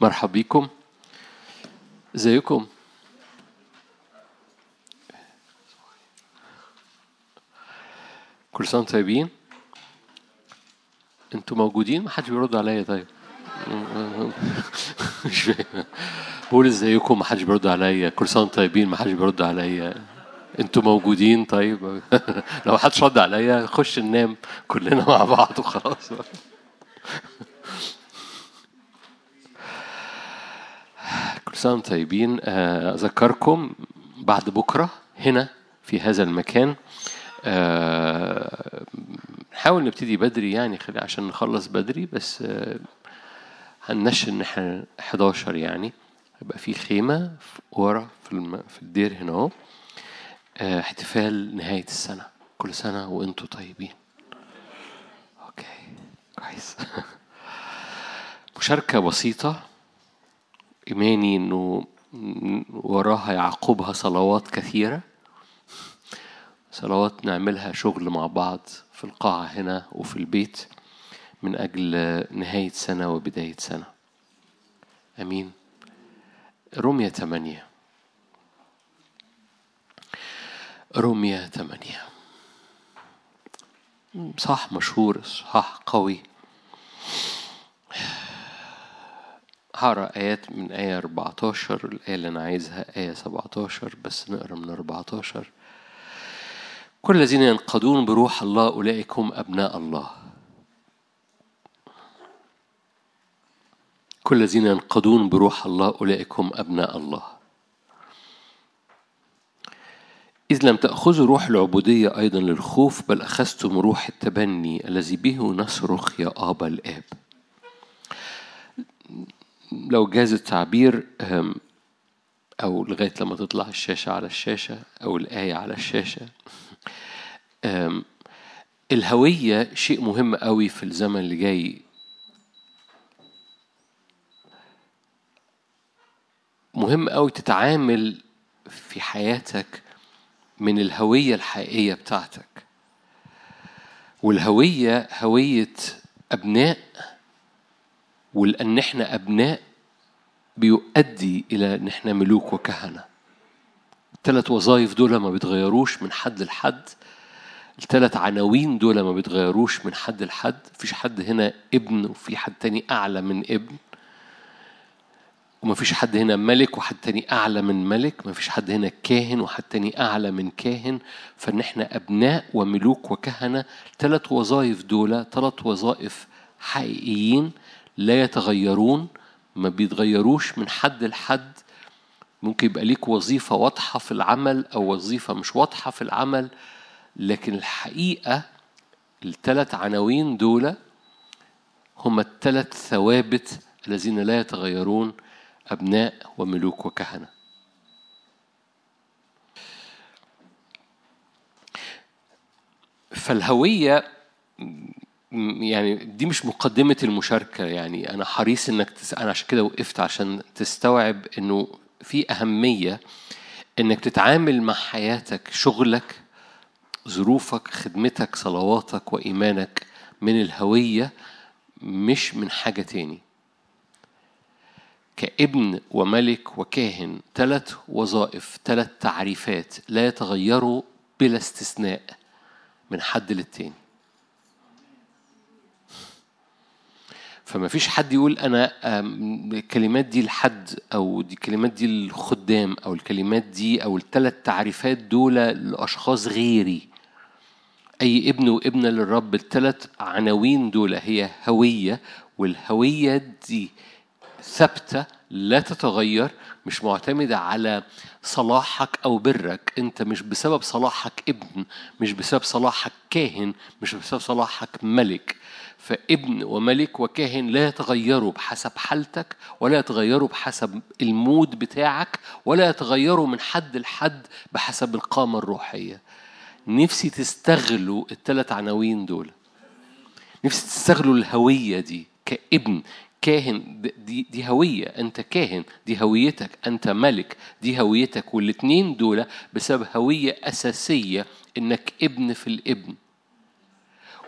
مرحب بيكم ازيكم؟ كل سنة طيبين؟ أنتوا موجودين؟ محدش بيرد عليا طيب. مش بقول ازيكم؟ محدش بيرد عليا. كل سنة طيبين؟ محدش بيرد عليا. أنتوا موجودين طيب؟ لو محدش رد عليا نخش ننام. كلنا مع بعض وخلاص. سنة طيبين آه، أذكركم بعد بكرة هنا في هذا المكان. آه، نحاول نبتدي بدري يعني عشان نخلص بدري بس هننشن ان إحنا 11 يعني. هيبقى في خيمة ورا في. في الدير هنا أهو. آه، احتفال نهاية السنة. كل سنة وأنتم طيبين. أوكي. كويس. مشاركة بسيطة. إيماني إنه وراها يعقبها صلوات كثيرة. صلوات نعملها شغل مع بعض في القاعة هنا وفي البيت من أجل نهاية سنة وبداية سنة. أمين. رمية ثمانية. رمية ثمانية. صح مشهور صح قوي. هقرأ آيات من آية 14 الآية اللي أنا عايزها آية 17 بس نقرأ من 14 كل الذين ينقضون بروح الله أولئك هم أبناء الله. كل الذين ينقضون بروح الله أولئك هم أبناء الله. إذ لم تأخذوا روح العبودية أيضا للخوف بل أخذتم روح التبني الذي به نصرخ يا آبا الآب. لو جاز التعبير أو لغاية لما تطلع الشاشة على الشاشة أو الآية على الشاشة. الهوية شيء مهم قوي في الزمن اللي جاي. مهم قوي تتعامل في حياتك من الهوية الحقيقية بتاعتك. والهوية هوية أبناء ولأن إحنا أبناء بيؤدي إلى إن إحنا ملوك وكهنة. الثلاث وظائف دول ما بيتغيروش من حد لحد. الثلاث عناوين دول ما بيتغيروش من حد لحد. مفيش حد هنا ابن وفي حد تاني أعلى من ابن. ومفيش حد هنا ملك وحد تاني أعلى من ملك. مفيش حد هنا كاهن وحد تاني أعلى من كاهن. فإن إحنا أبناء وملوك وكهنة ثلاث وظائف دول ثلاث وظائف حقيقيين لا يتغيرون ما بيتغيروش من حد لحد. ممكن يبقى ليك وظيفة واضحة في العمل أو وظيفة مش واضحة في العمل لكن الحقيقة الثلاث عناوين دول هم الثلاث ثوابت الذين لا يتغيرون أبناء وملوك وكهنة. فالهوية يعني دي مش مقدمة المشاركة يعني أنا حريص إنك تس... أنا عشان كده وقفت عشان تستوعب إنه في أهمية إنك تتعامل مع حياتك شغلك ظروفك خدمتك صلواتك وإيمانك من الهوية مش من حاجة تاني. كابن وملك وكاهن ثلاث وظائف ثلاث تعريفات لا يتغيروا بلا استثناء من حد للتاني. فما فيش حد يقول أنا الكلمات دي لحد أو دي الكلمات دي للخدام أو الكلمات دي أو الثلاث تعريفات دول لأشخاص غيري. أي ابن وابنة للرب الثلاث عناوين دول هي هوية والهوية دي ثابتة لا تتغير مش معتمدة على صلاحك أو برك. أنت مش بسبب صلاحك ابن مش بسبب صلاحك كاهن مش بسبب صلاحك ملك. فابن وملك وكاهن لا يتغيروا بحسب حالتك ولا يتغيروا بحسب المود بتاعك ولا يتغيروا من حد لحد بحسب القامة الروحية. نفسي تستغلوا الثلاث عناوين دول. نفسي تستغلوا الهوية دي كابن كاهن دي, دي هوية. أنت كاهن دي هويتك. أنت ملك دي هويتك. والاتنين دول بسبب هوية أساسية إنك ابن في الابن.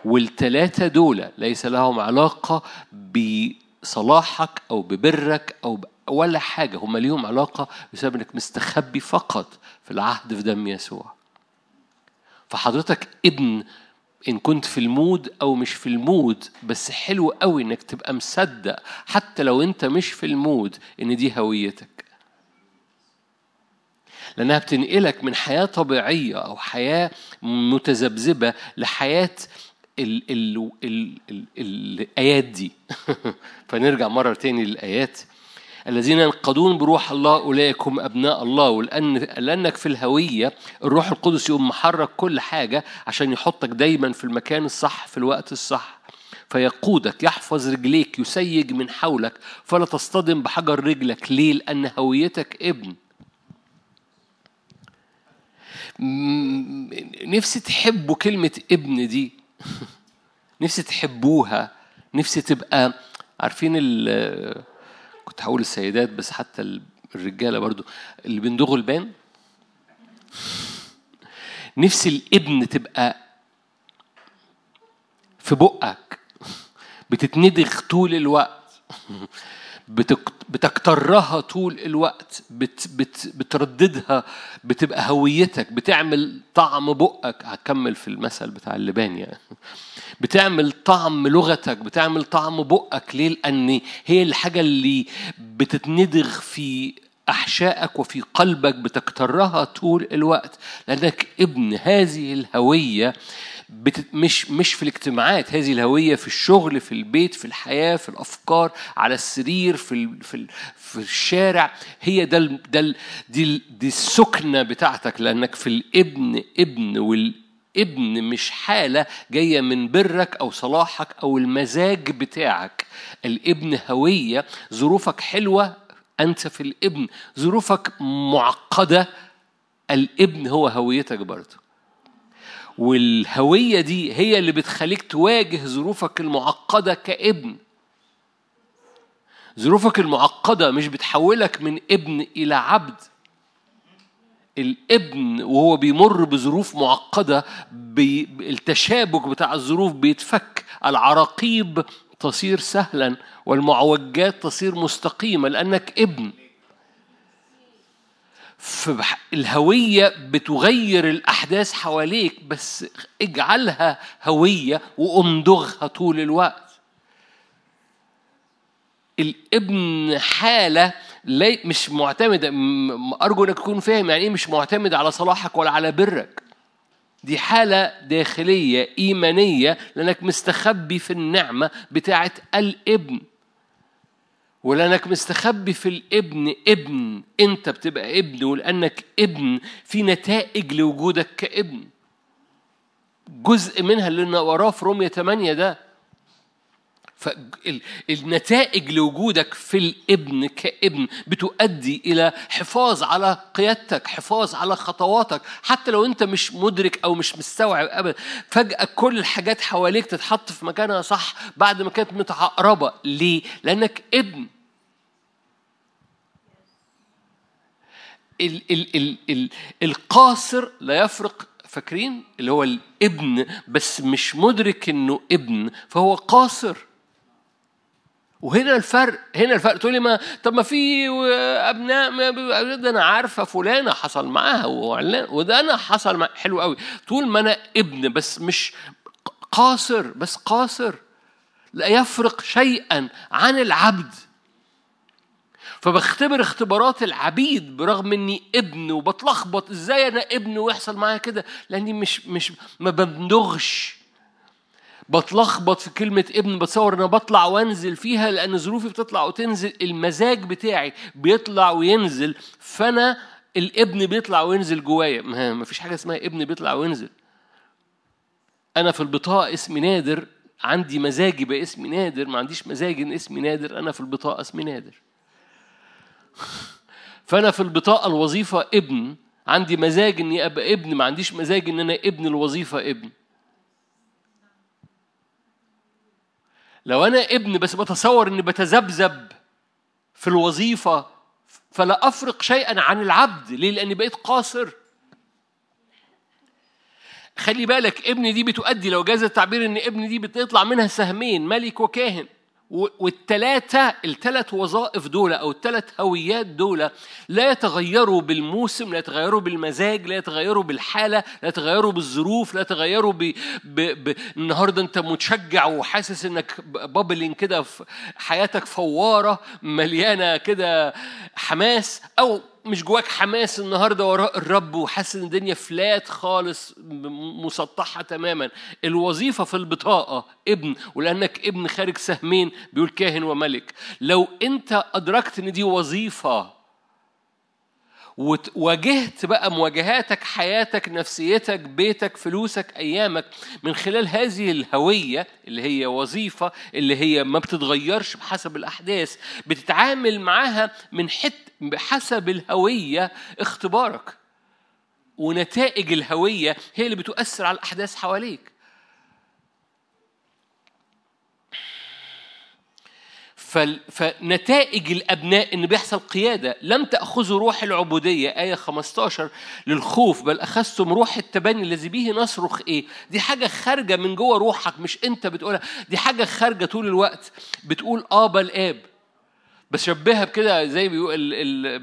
والتلاتة دول ليس لهم علاقة بصلاحك أو ببرك ب... ولا حاجة. هم ليهم علاقة بسبب إنك مستخبي فقط في العهد في دم يسوع. فحضرتك ابن إن كنت في ال mood أو مش في ال mood بس حلو قوي إنك تبقى مصدق حتى لو أنت مش في ال mood إن دي هويتك. لأنها بتنقلك من حياة طبيعية أو حياة متذبذبة لحياة ال ال ال ال الآيات دي. فنرجع مرة تاني للآيات. الذين ينقضون بروح الله أولئك هم أبناء الله ولأن لأنك في الهوية الروح القدس يقوم محرك كل حاجة عشان يحطك دايما في المكان الصح في الوقت الصح. فيقودك يحفظ رجليك يسيج من حولك فلا تصطدم بحجر رجلك. ليه؟ لأن هويتك ابن. نفسي تحبوا كلمة ابن دي. نفسي تحبوها نفسي تبقى عارفين ال كنت هقول السيدات بس حتى الرجالة برضو اللي بيندغوا البان؟ نفسي الابن تبقى في بقك بتتندغ طول الوقت. بتكترها طول الوقت بت بت بترددها بتبقى هويتك بتعمل طعم بقك. هكمل في المثل بتاع اللبان يعني. بتعمل طعم لغتك بتعمل طعم بقك. ليه؟ لأن هي الحاجة اللي بتتندغ في أحشائك وفي قلبك بتكترها طول الوقت. لأنك ابن هذه الهوية مش مش في الاجتماعات. هذه الهوية في الشغل في البيت في الحياة في الأفكار على السرير في ال... في, ال... في الشارع. هي ده ال... ده ال... دي دي السكنة بتاعتك. لأنك في الإبن إبن والإبن مش حالة جاية من برك أو صلاحك أو المزاج بتاعك. الإبن هوية. ظروفك حلوة أنت في الإبن. ظروفك معقدة الإبن هو هويتك برضه. والهوية دي هي اللي بتخليك تواجه ظروفك المعقدة كابن. ظروفك المعقدة مش بتحولك من ابن إلى عبد. الابن وهو بيمر بظروف معقدة التشابك بتاع الظروف بيتفك. العراقيب تصير سهلا والمعوجات تصير مستقيمة لأنك ابن. الهوية بتغير الأحداث حواليك بس اجعلها هوية وأمضغها طول الوقت. الابن حالة مش معتمدة أرجو إنك تكون فاهم يعني إيه مش معتمد على صلاحك ولا على برك. دي حالة داخلية إيمانية لأنك مستخبي في النعمة بتاعة الابن. ولأنك مستخبي في الابن ابن أنت بتبقى ابن ولأنك ابن في نتائج لوجودك كابن. جزء منها اللي وراه في رومية 8 ده. فالنتائج لوجودك في الابن كابن بتؤدي إلى حفاظ على قيادتك حفاظ على خطواتك. حتى لو أنت مش مدرك أو مش مستوعب ابدا فجأة كل الحاجات حواليك تتحط في مكانها صح بعد ما كانت متعقربة. ليه؟ لأنك ابن. ال ال ال ال القاصر لا يفرق فاكرين؟ اللي هو الابن بس مش مدرك إنه ابن فهو قاصر. وهنا الفرق هنا الفرق. تقولي ما طب ما في أبناء ما ده أنا عارفة فلانة حصل معاها وده أنا حصل مع حلو قوي. طول ما أنا ابن بس مش قاصر بس قاصر. لا يفرق شيئا عن العبد. فبختبر اختبارات العبيد برغم إني ابن وبتلخبط. إزاي أنا ابن ويحصل معايا كده؟ لأني مش مش ما بندغش بتلخبط في كلمة ابن بتصور أنا بطلع وأنزل فيها لأن ظروفي بتطلع وتنزل المزاج بتاعي بيطلع وينزل فأنا الابن بيطلع وينزل جوايا. ما فيش حاجة اسمها ابن بيطلع وينزل. أنا في البطاقة اسمي نادر عندي مزاجي باسمي نادر ما عنديش مزاج إن اسمي نادر أنا في البطاقة اسمي نادر. فأنا في البطاقة الوظيفة ابن عندي مزاج إني أبقى ابن ما عنديش مزاج إن أنا ابن الوظيفة ابن. لو أنا ابن بس بتصور إني بتذبذب في الوظيفة فلا أفرق شيئا عن العبد. ليه؟ لأني بقيت قاصر. خلي بالك ابن دي بتؤدي لو جاز التعبير إن ابن دي بتطلع منها سهمين ملك وكاهن. والثلاثة الثلاث وظائف دول أو الثلاث هويات دول لا يتغيروا بالموسم لا يتغيروا بالمزاج لا يتغيروا بالحالة لا يتغيروا بالظروف لا يتغيروا ب... ب... ب... النهاردة أنت متشجع وحاسس إنك بابلين كده في حياتك فوارة مليانة كده حماس أو مش جواك حماس النهارده وراء الرب وحاسس إن الدنيا فلات خالص مسطحة تماما. الوظيفة في البطاقة ابن ولأنك ابن خارج سهمين بيقول كاهن وملك. لو أنت أدركت إن دي وظيفة وواجهت بقى مواجهاتك حياتك نفسيتك بيتك فلوسك أيامك من خلال هذه الهوية اللي هي وظيفة اللي هي ما بتتغيرش بحسب الأحداث بتتعامل معاها من حت بحسب الهوية اختبارك. ونتائج الهوية هي اللي بتؤثر على الأحداث حواليك. فنتائج الأبناء إن بيحصل قيادة لم تأخذوا روح العبودية آية 15 للخوف بل أخذتم روح التبني الذي به نصرخ إيه؟ دي حاجة خارجة من جوه روحك مش أنت بتقولها. دي حاجة خارجة طول الوقت. بتقول ابا الاب بشبهها بكده زي بيقول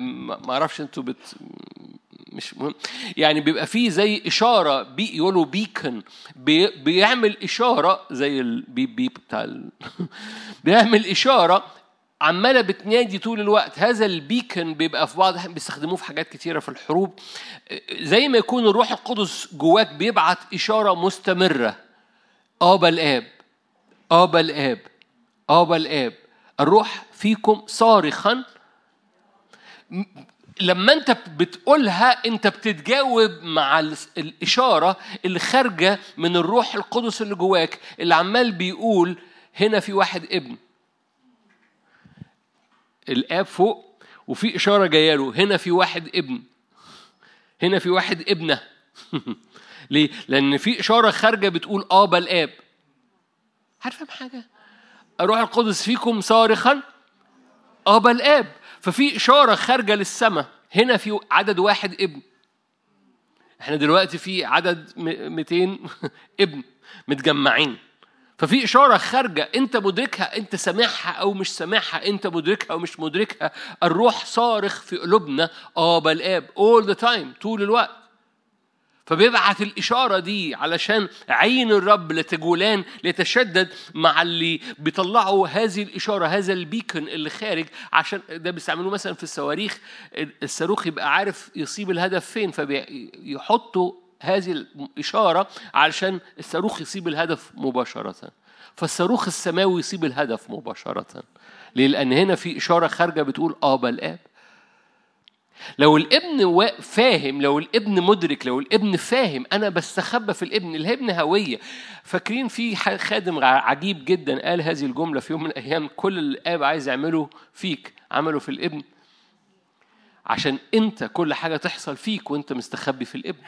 ما أعرفش أنتوا بت مش مهم. يعني بيبقى فيه زي إشارة بي يقولوا beacon بي بيعمل إشارة زي ال beep beep بتاع ال... بيعمل إشارة عمالة بتنادي طول الوقت. هذا ال beacon بيبقى في بعض بيستخدموه في حاجات كتيرة في الحروب. زي ما يكون الروح القدس جواك بيبعت إشارة مستمرة. ابا الاب ابا الاب ابا الاب الروح فيكم صارخا. لما انت بتقولها انت بتتجاوب مع الإشارة اللي خارجة من الروح القدس اللي جواك اللي عمال بيقول هنا في واحد ابن. الآب فوق وفي إشارة جاية له هنا في واحد ابن. هنا في واحد ابنة. ليه؟ لأن في إشارة خارجة بتقول ابا الاب عارفة حاجة الروح القدس فيكم صارخا؟ ابا الاب ففي إشارة خارجة للسماء. هنا في عدد واحد ابن. إحنا دلوقتي في عدد 200 ابن متجمعين. ففي إشارة خارجة. أنت مدركها أنت سامعها أو مش سامعها أنت مدركها أو مش مدركها. الروح صارخ في قلوبنا. آبا الآب all the time طول الوقت. فبيبعت الإشارة دي علشان عين الرب لتجولان ليتشدد مع اللي بيطلعوا هذه الإشارة هذا البيكن اللي خارج عشان ده بيستعملوه مثلا في الصواريخ. الصاروخ يبقى عارف يصيب الهدف فين فبيحطوا هذه الإشارة علشان الصاروخ يصيب الهدف مباشرة. فالصاروخ السماوي يصيب الهدف مباشرة. ليه؟ لأن هنا في إشارة خارجة بتقول آبا الآب لو الابن فاهم لو الابن مدرك لو الابن فاهم أنا بستخبى في الابن الابن هوية. فاكرين في خادم عجيب جدا قال هذه الجملة في يوم من الأيام كل الآب عايز يعمله فيك عمله في الابن. عشان أنت كل حاجة تحصل فيك وأنت مستخبي في الابن.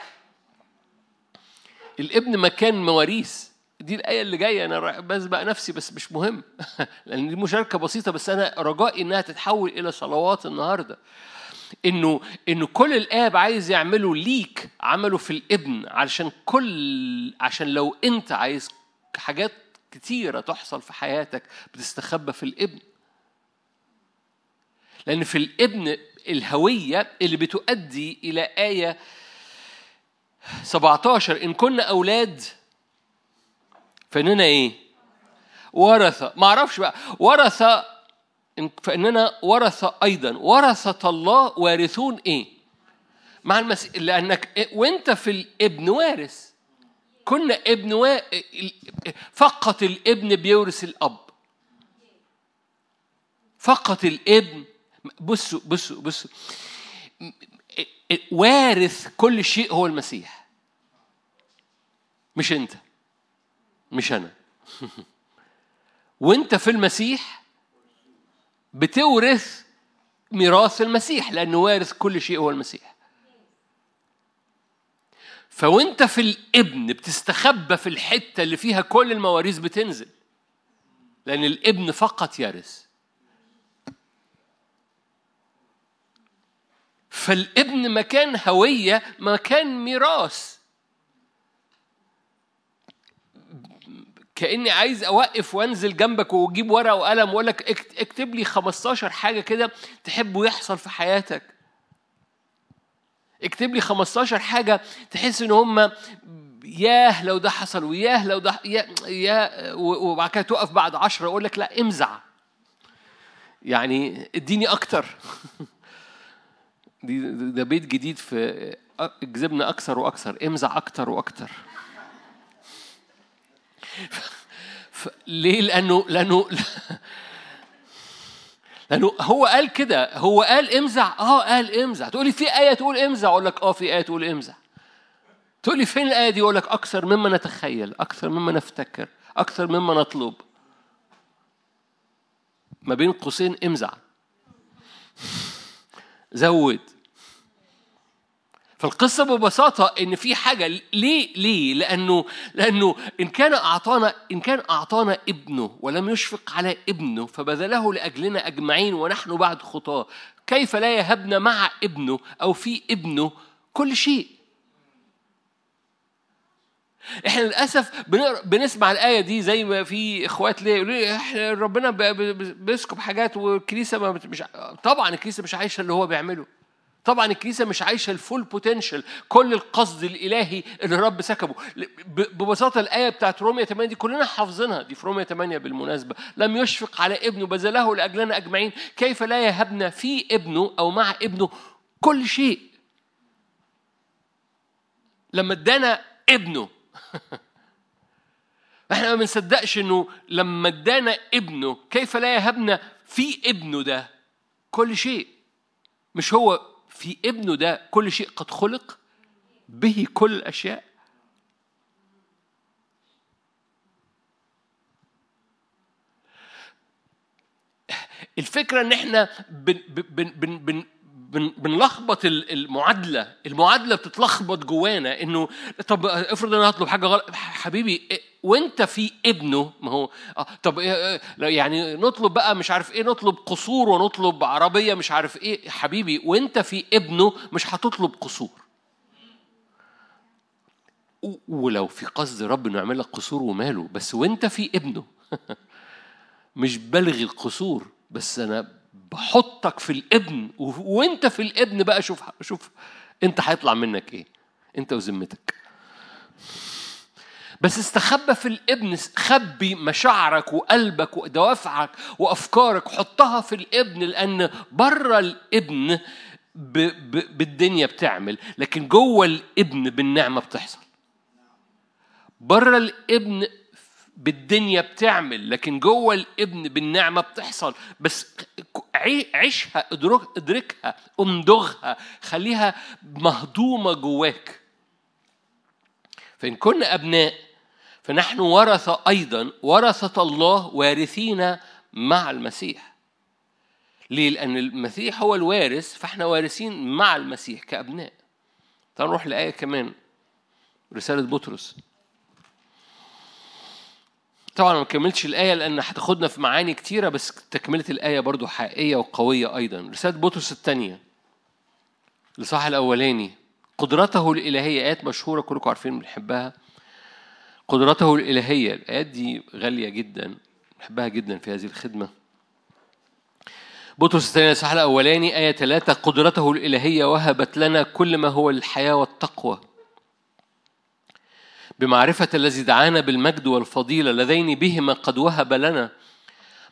الابن مكان مواريث. دي الآية اللي جاية أنا بسبق نفسي بس مش مهم. لأن دي مشاركة بسيطة بس أنا رجائي إنها تتحول إلى صلوات النهاردة. إنه إنه كل الآب عايز يعمله ليك عمله في الابن علشان كل عشان لو أنت عايز حاجات كتيرة تحصل في حياتك بتستخبى في الابن. لأن في الابن الهوية اللي بتؤدي إلى آية 17 إن كنا أولاد فإننا إيه؟ ورثة. ما أعرفش بقى. ورثة فإننا ورثة أيضا. ورثة الله وارثون إيه؟ مع المسيح لأنك وأنت في الإبن وارث. كنا إبن و... فقط الإبن بيورث الأب. فقط الإبن. بصوا بصوا بصوا. وارث كل شيء هو المسيح. مش أنت. مش أنا. وأنت في المسيح بتورث ميراث المسيح لأنه وارث كل شيء هو المسيح. فوأنت في الإبن بتستخبى في الحتة اللي فيها كل المواريث بتنزل. لأن الإبن فقط يرث. فالإبن مكان هوية مكان ميراث. كأني عايز أوقف وأنزل جنبك وأجيب ورقة وقلم وأقول لك اكتب لي 15 حاجة كده تحبه يحصل في حياتك. اكتب لي 15 حاجة تحس إن هم ياه لو ده حصل وياه لو ده يا, يا وبعد كده تقف بعد عشرة أقول لك لا امزع. يعني اديني أكتر. دي ده بيت جديد في اجذبنا أكثر وأكثر. امزع أكتر وأكتر. ليه؟ لأنه لأنه لأنه هو قال كده. هو قال امزع آه قال امزع تقول لي في آية تقول امزع أقول لك آه في آية تقول امزع تقول لي فين الآية دي؟ أقول لك أكثر مما نتخيل أكثر مما نفتكر أكثر مما نطلب. ما بين قوسين امزع زود. فالقصة ببساطة إن في حاجة ليه ليه؟ لأنه لأنه إن كان أعطانا إن كان أعطانا ابنه ولم يشفق على ابنه فبذله لأجلنا أجمعين ونحن بعد خطاة كيف لا يهبنا مع ابنه أو في ابنه كل شيء؟ إحنا للأسف بنسمع الآية دي زي ما في إخوات ليه يقولوا لي إحنا ربنا بيسكب حاجات والكنيسة ما مش طبعا الكنيسة مش عايشة اللي هو بيعمله طبعا الكنيسة مش عايشة ال full potential كل القصد الإلهي اللي الرب سكبه. ببساطة الآية بتاعت رومية 8 دي كلنا حافظينها. دي في رومية 8 بالمناسبة. لم يشفق على ابنه بذله لأجلنا أجمعين. كيف لا يهبنا في ابنه أو مع ابنه كل شيء؟ لما ادانا ابنه. إحنا ما بنصدقش إنه لما ادانا ابنه كيف لا يهبنا في ابنه ده؟ كل شيء. مش هو في ابنه ده كل شيء قد خلق به كل الأشياء؟ الفكرة إن إحنا بن بن بن بن بنلخبط المعادلة المعادلة بتتلخبط جوانا إنه طب افرض أنا هطلب حاجة غلط حبيبي وأنت في ابنه ما هو آه، طب يعني نطلب بقى مش عارف إيه نطلب قصور ونطلب عربية مش عارف إيه حبيبي وأنت في ابنه مش هتطلب قصور. ولو في قصد رب إنه يعمل لك قصور وماله بس وأنت في ابنه. مش بلغي القصور بس أنا بحطك في الإبن وأنت في الإبن بقى شوف شوف أنت هيطلع منك إيه؟ أنت وذمتك. بس استخبى في الإبن خبي مشاعرك وقلبك ودوافعك وأفكارك حطها في الإبن لأن بره الإبن ب ب بالدنيا بتعمل لكن جوه الإبن بالنعمة بتحصل. بره الإبن بالدنيا بتعمل لكن جوه الابن بالنعمة بتحصل. بس عيشها ادرك ادركها امضغها خليها مهضومة جواك. فإن كنا أبناء فنحن ورثة أيضا ورثة الله وارثين مع المسيح. ليه؟ لأن المسيح هو الوارث فإحنا وارثين مع المسيح كأبناء. تعالوا نروح لآية كمان رسالة بطرس. طبعا ما كملتش الآية لأن هتاخدنا في معاني كتيرة بس تكملة الآية برضو حقيقية وقوية أيضا. رسالة بطرس الثانية. الإصحاح الأولاني. قدرته الإلهية آيات مشهورة كلكم عارفين بنحبها. قدرته الإلهية. الآيات دي غالية جدا. بحبها جدا في هذه الخدمة. بطرس الثانية. الإصحاح الأولاني. آية ثلاثة. قدرته الإلهية وهبت لنا كل ما هو الحياة والتقوى. بمعرفة الذي دعانا بالمجد والفضيلة اللذين بهما قد وهب لنا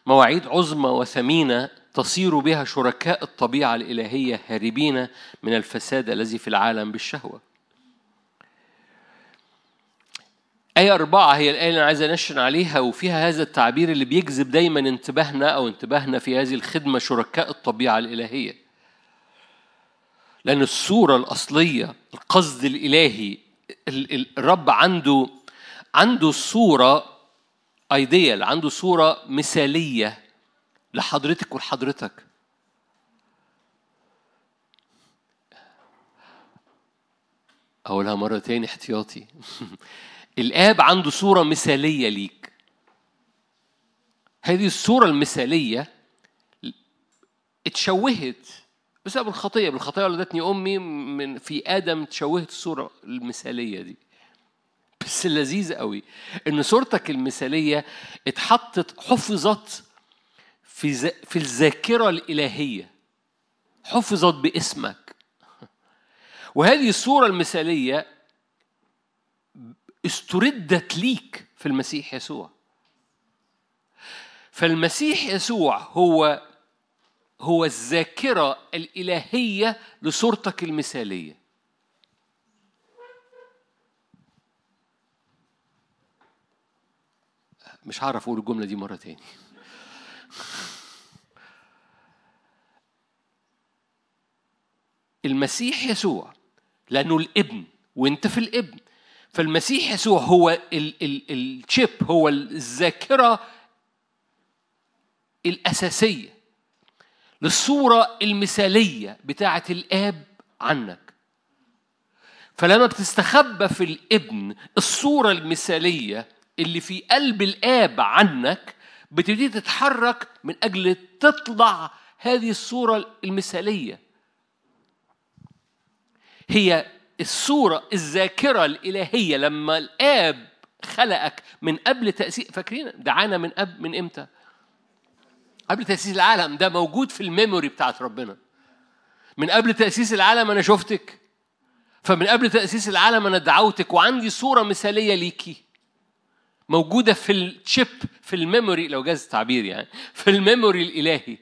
مواعيد عظمى وثمينة تصير بها شركاء الطبيعة الإلهية هاربين من الفساد الذي في العالم بالشهوة. آية أربعة هي الآية اللي أنا عايز أنشن عليها وفيها هذا التعبير اللي بيجذب دايما انتباهنا أو انتباهنا في هذه الخدمة شركاء الطبيعة الإلهية. لأن الصورة الأصلية القصد الإلهي الرب عنده عنده صورة ايديال عنده صورة مثالية لحضرتك ولحضرتك. أقولها مرة تاني احتياطي. الآب عنده صورة مثالية ليك. هذه الصورة المثالية اتشوهت بسبب الخطية بالخطية ولدتني أمي من في آدم تشوهت الصورة المثالية دي. بس اللذيذ قوي إن صورتك المثالية اتحطت حفظت في. في الذاكرة الإلهية. حفظت باسمك. وهذه الصورة المثالية استردت ليك في المسيح يسوع. فالمسيح يسوع هو هو الذاكرة الإلهية لصورتك المثالية. مش هعرف أقول الجملة دي مرة تاني. المسيح يسوع لأنه الابن وأنت في الابن. فالمسيح يسوع هو الشيب هو الذاكرة الأساسية. للصورة المثالية بتاعة الآب عنك. فلما بتستخبى في الابن الصورة المثالية اللي في قلب الآب عنك بتبتدي تتحرك من أجل تطلع هذه الصورة المثالية. هي الصورة الذاكرة الإلهية لما الآب خلقك من قبل تأسيس فاكرين؟ دعانا من قبل من إمتى؟ قبل تأسيس العالم ده موجود في الـ memory بتاعت ربنا. من قبل تأسيس العالم أنا شفتك. فمن قبل تأسيس العالم أنا دعوتك وعندي صورة مثالية ليكي. موجودة في الـ shape في الـ memory لو جاز التعبير يعني في الـ memory الإلهي.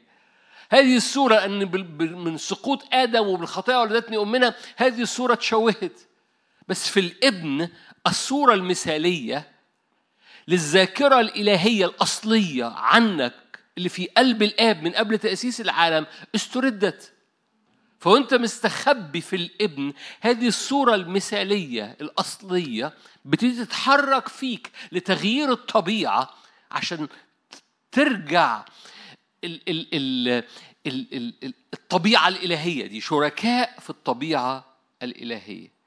هذه الصورة أن من سقوط آدم وبالخطايا ولدتني أمنا هذه الصورة تشوهت بس في الإبن الصورة المثالية للذاكرة الإلهية الأصلية عنك اللي في قلب الآب من قبل تأسيس العالم استردت. فوانت مستخبي في الابن هذه الصورة المثالية الأصلية بتبتدي تتحرك فيك لتغيير الطبيعة عشان ترجع ال ال ال الطبيعة الإلهية دي شركاء في الطبيعة الإلهية.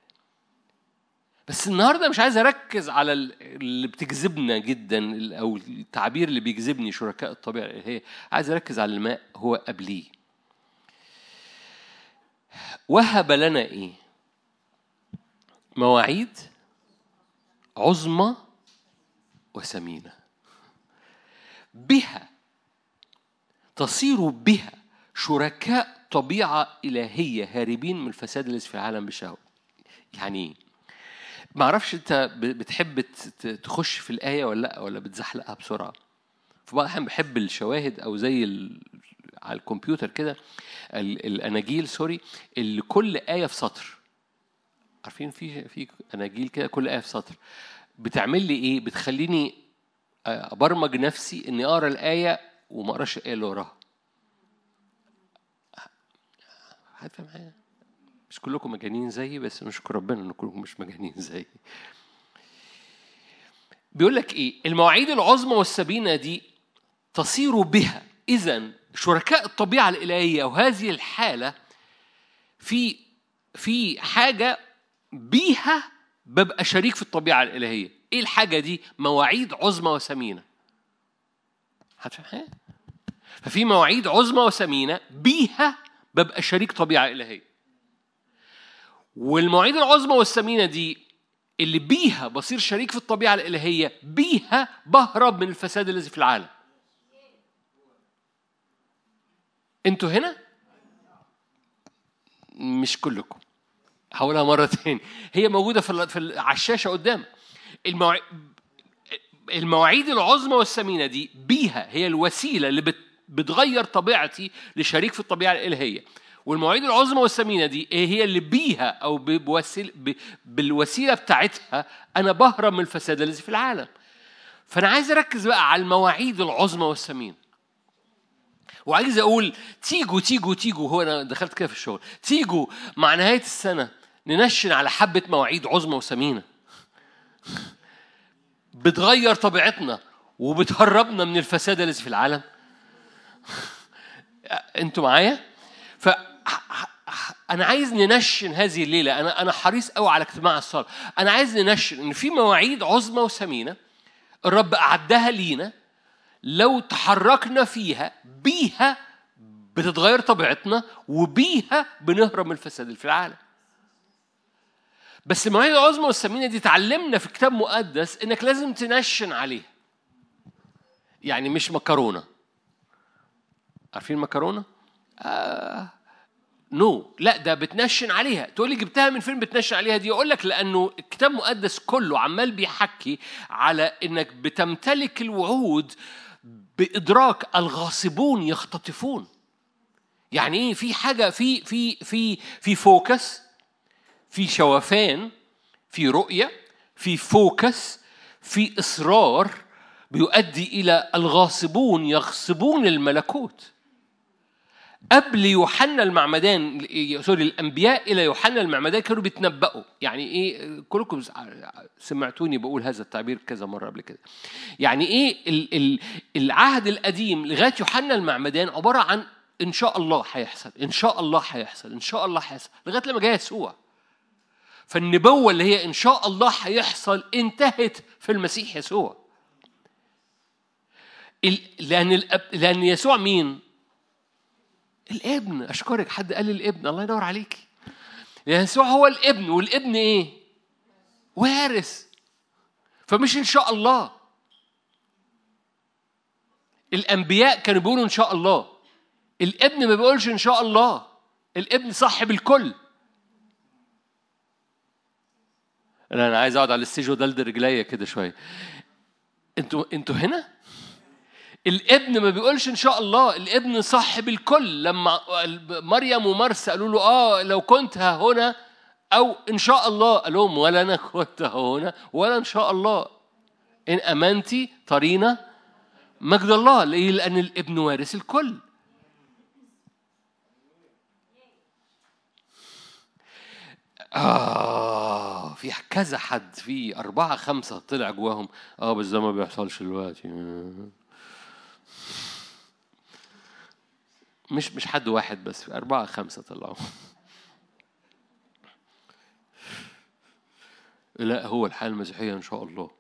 بس النهارده مش عايز أركز على اللي بتجذبنا جدا أو التعبير اللي بيجذبني شركاء الطبيعة الالهيه عايز أركز على الماء هو قبليه. وهب لنا إيه؟ مواعيد عظمى وثمينة. بها تصير بها شركاء طبيعة إلهية هاربين من الفساد الذي في العالم بشهوة. يعني ما أعرفش أنت بتحب تخش في الآية ولا لأ ولا بتزحلقها بسرعة؟ في بعض الأحيان بحب الشواهد أو زي. على الكمبيوتر كده الأناجيل سوري اللي كل آية في سطر. عارفين في في أناجيل كده كل آية في سطر. بتعمل لي إيه؟ بتخليني أبرمج نفسي إني أقرأ الآية وما أقراش الآية اللي وراها. حد فاهم حاجة مش كلكم مجانين زيي بس نشكر ربنا إن كلكم مش مجانين زيي. بيقول لك إيه؟ المواعيد العظمى والسبينة دي تصير بها إذا شركاء الطبيعة الإلهية وهذه الحالة في في حاجة بيها ببقى شريك في الطبيعة الإلهية. إيه الحاجة دي؟ مواعيد عظمى وثمينة هتفهم؟ حاجة ففي مواعيد عظمى وثمينة بيها ببقى شريك طبيعة إلهية. والمواعيد العظمى والثمينة دي اللي بيها بصير شريك في الطبيعة الإلهية بيها بهرب من الفساد الذي في العالم. أنتوا هنا؟ مش كلكم. هقولها مرة تاني. هي موجودة في في على الشاشة قدام. المواعيد العظمى والثمينة دي بيها هي الوسيلة اللي بتغير طبيعتي لشريك في الطبيعة الإلهية. والمواعيد العظمى والثمينة دي إيه هي اللي بيها أو بوسيل بالوسيلة بتاعتها أنا بهرب من الفساد الذي في العالم. فأنا عايز أركز بقى على المواعيد العظمى والثمينة. وعايز أقول تيجوا تيجوا تيجوا هو أنا دخلت كده في الشغل. تيجوا مع نهاية السنة ننشن على حبة مواعيد عظمى وثمينة. بتغير طبيعتنا وبتهربنا من الفساد الذي في العالم. أنتوا معايا؟ ف أنا عايز ننشن هذه الليلة. أنا أنا حريص قوي على اجتماع الصلاة. أنا عايز ننشن إن في مواعيد عظمى وثمينة الرب أعدها لينا لو تحركنا فيها بيها بتتغير طبيعتنا وبيها بنهرب من الفساد اللي في العالم. بس المواعيد العظمى والثمينة دي تعلمنا في كتاب مقدس إنك لازم تنشن عليها. يعني مش مكرونة. عارفين المكرونه آه. no no. لا ده بتنشن عليها. تقول لي جبتها من فين بتنشن عليها دي؟ أقول لك لأنه الكتاب المقدس كله عمال بيحكي على إنك بتمتلك الوعود بإدراك الغاصبون يختطفون. يعني إيه؟ في حاجة في في في في focus في شوفان في رؤية في focus في إصرار بيؤدي إلى الغاصبون يغصبون الملكوت. قبل يوحنا المعمدان sorry الأنبياء إلى يوحنا المعمدان كانوا بيتنبأوا. يعني إيه؟ كلكم سمعتوني بقول هذا التعبير كذا مرة قبل كده. يعني إيه؟ العهد القديم لغاية يوحنا المعمدان عبارة عن إن شاء الله هيحصل إن شاء الله هيحصل إن شاء الله هيحصل لغاية لما جاء يسوع. فالنبوة اللي هي إن شاء الله هيحصل انتهت في المسيح يسوع. لأن لأن يسوع مين؟ الابن. أشكرك حد قال الابن؟ الله يدور عليك يسوع هو الابن والابن إيه؟ وارث. فمش إن شاء الله. الأنبياء كانوا بيقولوا إن شاء الله. الابن ما بيقولش إن شاء الله. الابن صاحب الكل. أنا عايز أقعد على الستيج ودلد رجليا كده شوية. أنتوا أنتوا هنا؟ الابن ما بيقولش إن شاء الله الابن صاحب الكل. لما مريم ومرسى قالوا له آه لو كنت ها هنا أو إن شاء الله. قال لهم ولا أنا كنت هنا ولا إن شاء الله. إن امنتي ترينا مجد الله. ليه؟ لأن الابن وارث الكل. آه في كذا حد في أربعة خمسة طلع جواهم. آه بس ده ما بيحصلش دلوقتي. مش مش حد واحد بس أربعة خمسة طلعوا. لا هو الحياة المسيحية إن شاء الله.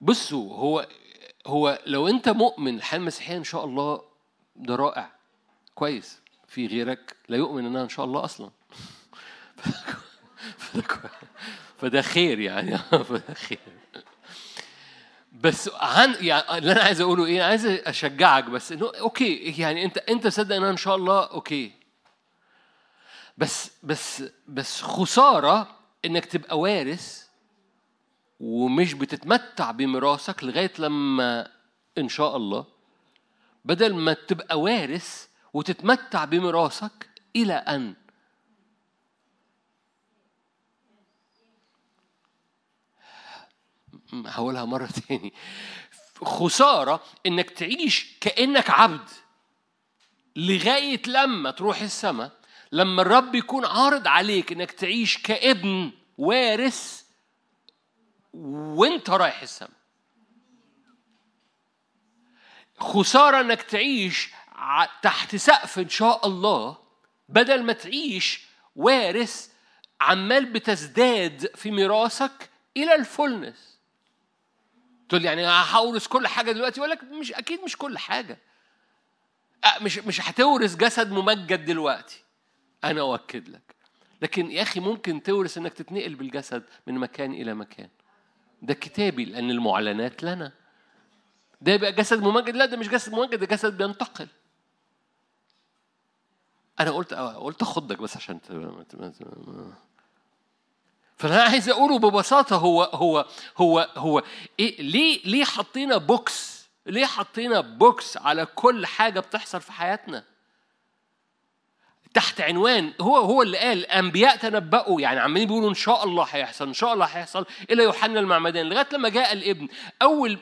بصوا هو هو لو أنت مؤمن الحياة المسيحية إن شاء الله ده رائع. كويس. في غيرك لا يؤمن إنها إن شاء الله أصلا. فده خير يعني. فده خير. بس عن يعني اللي أنا عايز أقوله إيه عايز أشجعك بس إنه okay يعني انت أنت صدق إن إن شاء الله okay. بس بس بس خسارة إنك تبقى وارث ومش بتتمتع بميراثك لغاية لما إن شاء الله بدل ما تبقى وارث وتتمتع بميراثك إلى أن هقولها مرة تاني. خسارة إنك تعيش كأنك عبد. لغاية لما تروح السماء لما الرب يكون عارض عليك إنك تعيش كابن وارث وأنت رايح السماء. خسارة إنك تعيش تحت سقف إن شاء الله بدل ما تعيش وارث عمال بتزداد في ميراثك إلى الفولنس. تقول لي يعني هورث كل حاجة دلوقتي؟ يقول لك مش أكيد مش كل حاجة. مش مش هتورث جسد ممجد دلوقتي. أنا أؤكد لك. لكن يا أخي ممكن تورث إنك تتنقل بالجسد من مكان إلى مكان. ده كتابي لأن المعلنات لنا. ده يبقى جسد ممجد. لا ده مش جسد ممجد ده جسد بينتقل. أنا قلت قلت اخدك بس عشان فأنا عايز أقوله ببساطة هو هو هو هو إيه ليه ليه حطينا box ليه حطينا box على كل حاجة بتحصل في حياتنا؟ تحت عنوان هو هو اللي قال الانبياء تنبأوا يعني عمالين بيقولوا إن شاء الله هيحصل إن شاء الله هيحصل إلى يوحنا المعمدان لغاية لما جاء الابن أول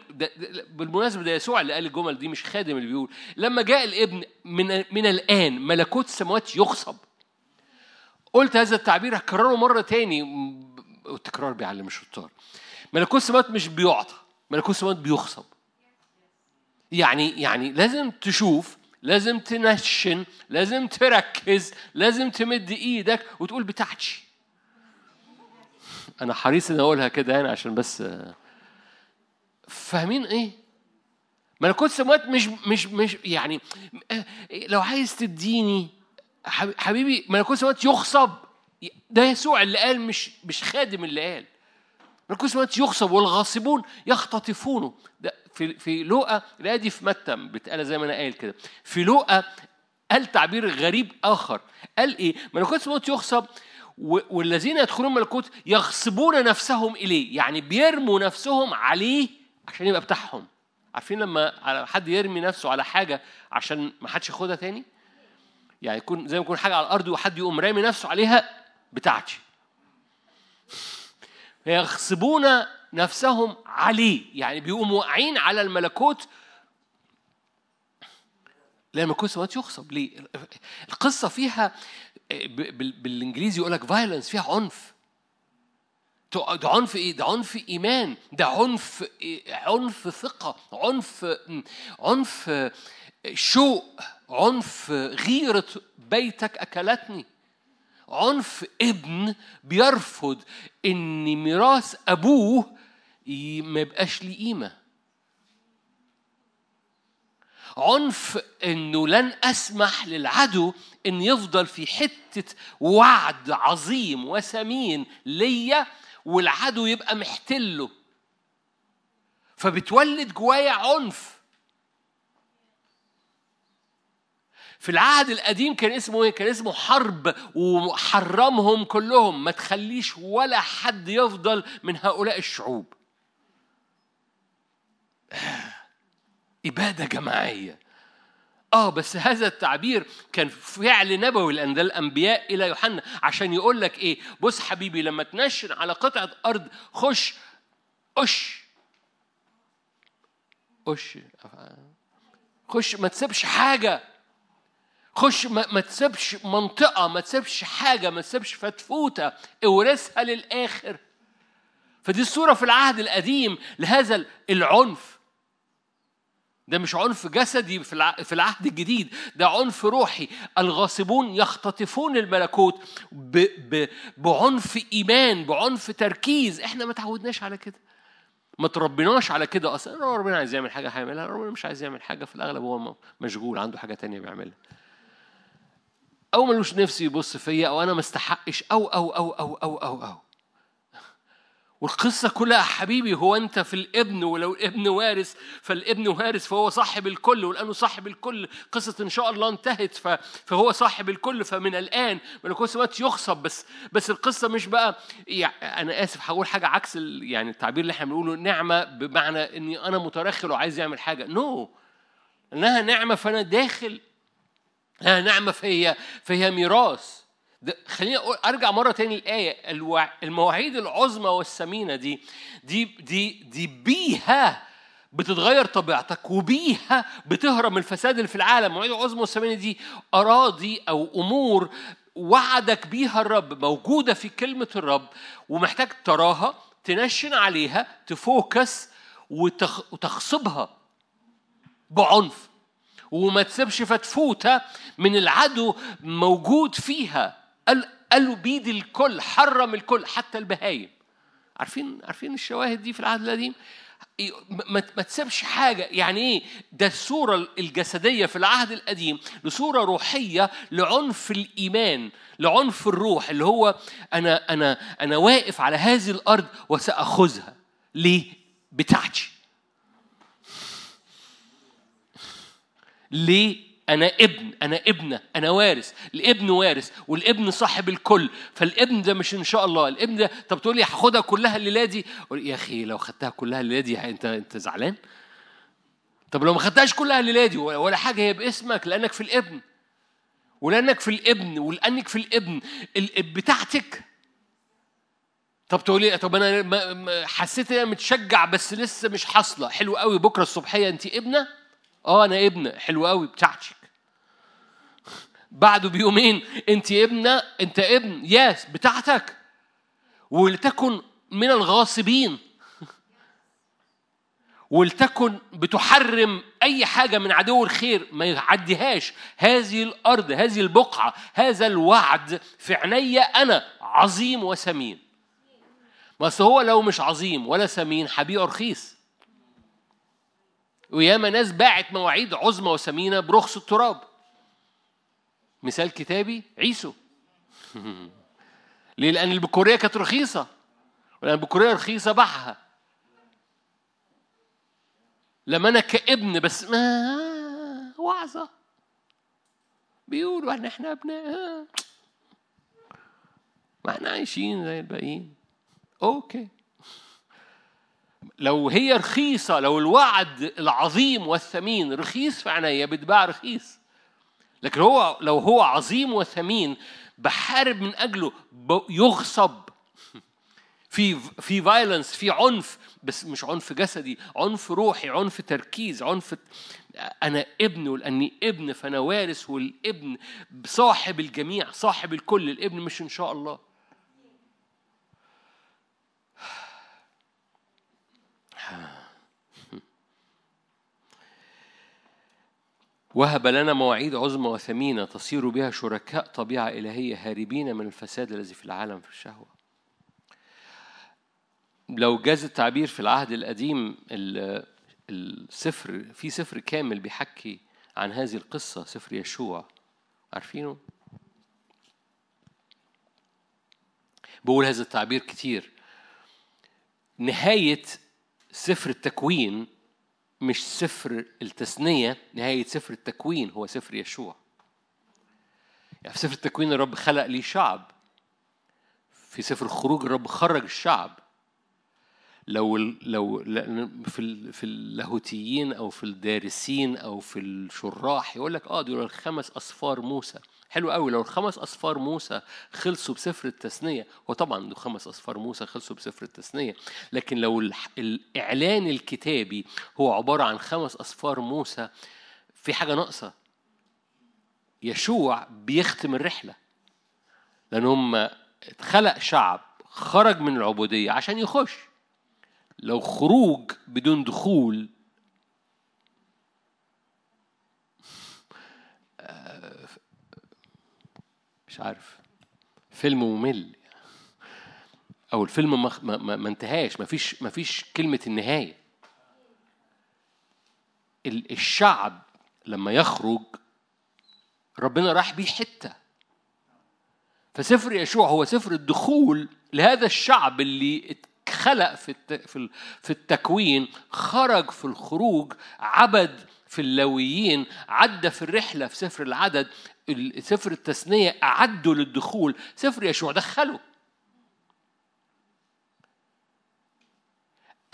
بالمناسبة ده يسوع اللي قال الجمل دي مش خادم اللي بيقول لما جاء الابن من من الآن ملكوت السماوات يخصب قلت هذا التعبير هكرره مرة تاني. والتكرار بيعلم الشطار ملكوت السماوات مش بيعطى ملكوت السماوات بيخصب يعني يعني لازم تشوف لازم تنشن لازم تركز لازم تمد إيدك وتقول بتاعتي أنا حريص ان أقولها كده يعني عشان بس فاهمين إيه؟ ملكوت السماوات مش مش مش يعني لو عايز تديني حبيبي ملكوت السماوات يغصب. ده يسوع اللي قال مش مش خادم اللي قال. ملكوت السماوات يغصب والغاصبون يختطفونه. ده في في لوقا الآية دي في متى بتقال زي ما أنا قايل كده. في لوقا قال تعبير غريب آخر. قال إيه؟ ملكوت السماوات يغصب والذين يدخلون ملكوت يغصبون نفسهم إليه. يعني بيرموا نفسهم عليه عشان يبقى بتاعهم. عارفين لما حد يرمي نفسه على حاجة عشان ما حدش ياخدها تاني؟ يعني يكون زي ما يكون حاجة على الأرض وحد يقوم رامي نفسه عليها بتاعتي. يغصبون نفسهم عليه. يعني بيقوموا واقعين على الملكوت. لأن الملكوت السماوات يغصب. ليه؟ القصة فيها بالإنجليزي يقول لك فايلنس فيها عنف. ده عنف إيه؟ ده عنف إيمان، ده عنف عنف ثقة، عنف عنف شوق، عنف غيرة بيتك أكلتني. عنف ابن بيرفض إن ميراث أبوه ما يبقاش ليه قيمة. عنف إنه لن أسمح للعدو إن يفضل في حتة وعد عظيم وثمين ليا والعدو يبقى محتله. فبتولد جوايا عنف. في العهد القديم كان اسمه إيه؟ كان اسمه حرب وحرمهم كلهم ما تخليش ولا حد يفضل من هؤلاء الشعوب. إبادة جماعية. آه بس هذا التعبير كان فعل نبوي لأن ده الأنبياء إلى يوحنا عشان يقول لك إيه بص حبيبي لما تنشن على قطعة أرض خش قش قش خش ما تسيبش حاجة خش ما, ما تسيبش منطقة ما تسيبش حاجة ما تسيبش فتفوتة اورثها للآخر. فدي الصورة في العهد القديم لهذا العنف. ده مش عنف جسدي في العهد الجديد ده عنف روحي. الغاصبون يختطفون الملكوت ب ب بعنف إيمان بعنف تركيز. إحنا ما تعودناش على كده. ما تربيناش على كده أصلا. ربنا عايز يعمل حاجة هيعملها. ربنا مش عايز يعمل حاجة في الأغلب هو مشغول عنده حاجة تانية بيعملها. أو ملوش نفس يبص فيا أو أنا ما استحقش. أو أو أو أو أو أو أو. والقصة كلها حبيبي هو أنت في الابن ولو الابن وارث فالابن وارث فهو صاحب الكل ولأنه صاحب الكل قصة إن شاء الله انتهت فهو صاحب الكل فمن الآن ملكوت السماوات يخصب. بس بس القصة مش بقى يعني أنا آسف هقول حاجة عكس يعني التعبير اللي إحنا بنقوله نعمة بمعنى إني أنا مترخل وعايز يعمل حاجة. نو no. إنها نعمة فأنا داخل ها نعمة فهي فهي ميراث. خليني أرجع مرة تاني الايه المواعيد العظمى والثمينة دي دي دي دي بيها بتتغير طبيعتك وبيها بتهرب من الفساد اللي في العالم. المواعيد العظمى والثمينة دي أراضي أو أمور وعدك بيها الرب موجودة في كلمة الرب ومحتاج تراها تنشن عليها تفوكس وتخصبها بعنف. وما تسيبش فتفوتة من العدو موجود فيها. قال قالوا بيد الكل حرم الكل حتى البهايم. عارفين عارفين الشواهد دي في العهد القديم؟ ما تسيبش حاجة. يعني إيه؟ ده الصورة الجسدية في العهد القديم لصورة روحية لعنف الإيمان لعنف الروح اللي هو أنا أنا أنا واقف على هذه الأرض وسأخذها. ليه؟ بتاعتي. ليه أنا ابن أنا ابنة أنا وارث. الابن وارث والابن صاحب الكل. فالابن ده مش إن شاء الله. الابن ده طب تقول لي هاخدها كلها الليلة دي؟ يا أخي لو خدتها كلها الليلة دي أنت أنت زعلان؟ طب لو ما خدتهاش كلها الليلة دي ولا حاجة هي باسمك لأنك في الابن. ولأنك في الابن ولأنك في الابن. بتاعتك. طب تقولي طب أنا حسيت إن أنا متشجع بس لسه مش حاصلة. حلو قوي بكرة الصبحية انت ابنة؟ آه أنا ابن حلو قوي بتاعتك. بعده بيومين انت ابنة انت ابن ياس بتاعتك. ولتكن من الغاصبين. ولتكن بتحرم أي حاجة من عدو الخير ما يعديهاش. هذه الأرض هذه البقعة هذا الوعد في عيني أنا عظيم وثمين بس هو لو مش عظيم ولا ثمين هبيعه رخيص وياما ناس باعت مواعيد عظمى وثمينة برخص التراب. مثال كتابي عيسو. ليه؟ لأن البكورية كانت رخيصة. ولأن البكورية رخيصة باعها لما أنا كابن بس ما وعظة. بيقولوا ان إحنا أبناء. ما إحنا عايشين زي الباقيين. okay. لو هي رخيصة لو الوعد العظيم والثمين رخيص في عينيا بتباع رخيص. لكن هو لو هو عظيم وثمين بحارب من أجله يغصب. في في violence في عنف. بس مش عنف جسدي عنف روحي عنف تركيز عنف أنا ابن ولاني ابن فأنا وارث والابن صاحب الجميع صاحب الكل الابن مش إن شاء الله. وهب لنا مواعيد عظمى وثمينة تصير بها شركاء طبيعة إلهية هاربين من الفساد الذي في العالم في الشهوة. لو جاز التعبير في العهد القديم السفر في سفر كامل بيحكي عن هذه القصة سفر يشوع. عارفينه؟ بقول هذا التعبير كتير. نهاية سفر التكوين مش سفر التثنية نهاية سفر التكوين هو سفر يشوع. يعني في سفر التكوين الرب خلق لي شعب. في سفر الخروج الرب خرج الشعب. لو لو في في اللاهوتيين أو في الدارسين أو في الشراح يقول لك آه دول الخمس أصفار موسى. حلو قوي. لو الخمس أصفار موسى خلصوا بسفر التثنية وطبعا دول خمس أصفار موسى خلصوا بسفر التثنية لكن لو الإعلان الكتابي هو عبارة عن خمس أصفار موسى في حاجة ناقصة. يشوع بيختم الرحلة. لأن هم اتخلق شعب خرج من العبودية عشان يخش. لو خروج بدون دخول مش عارف. فيلم ممل. أو الفيلم ما, ما, ما انتهاش. ما فيش ما فيش كلمة النهاية. الشعب لما يخرج ربنا راح بيه حتة. فسفر يشوع هو سفر الدخول لهذا الشعب اللي خلق في في التكوين. خرج في الخروج عبد في اللويين عدى في الرحلة في سفر العدد. سفر التثنية اعدوا للدخول. سفر يشوع دخله.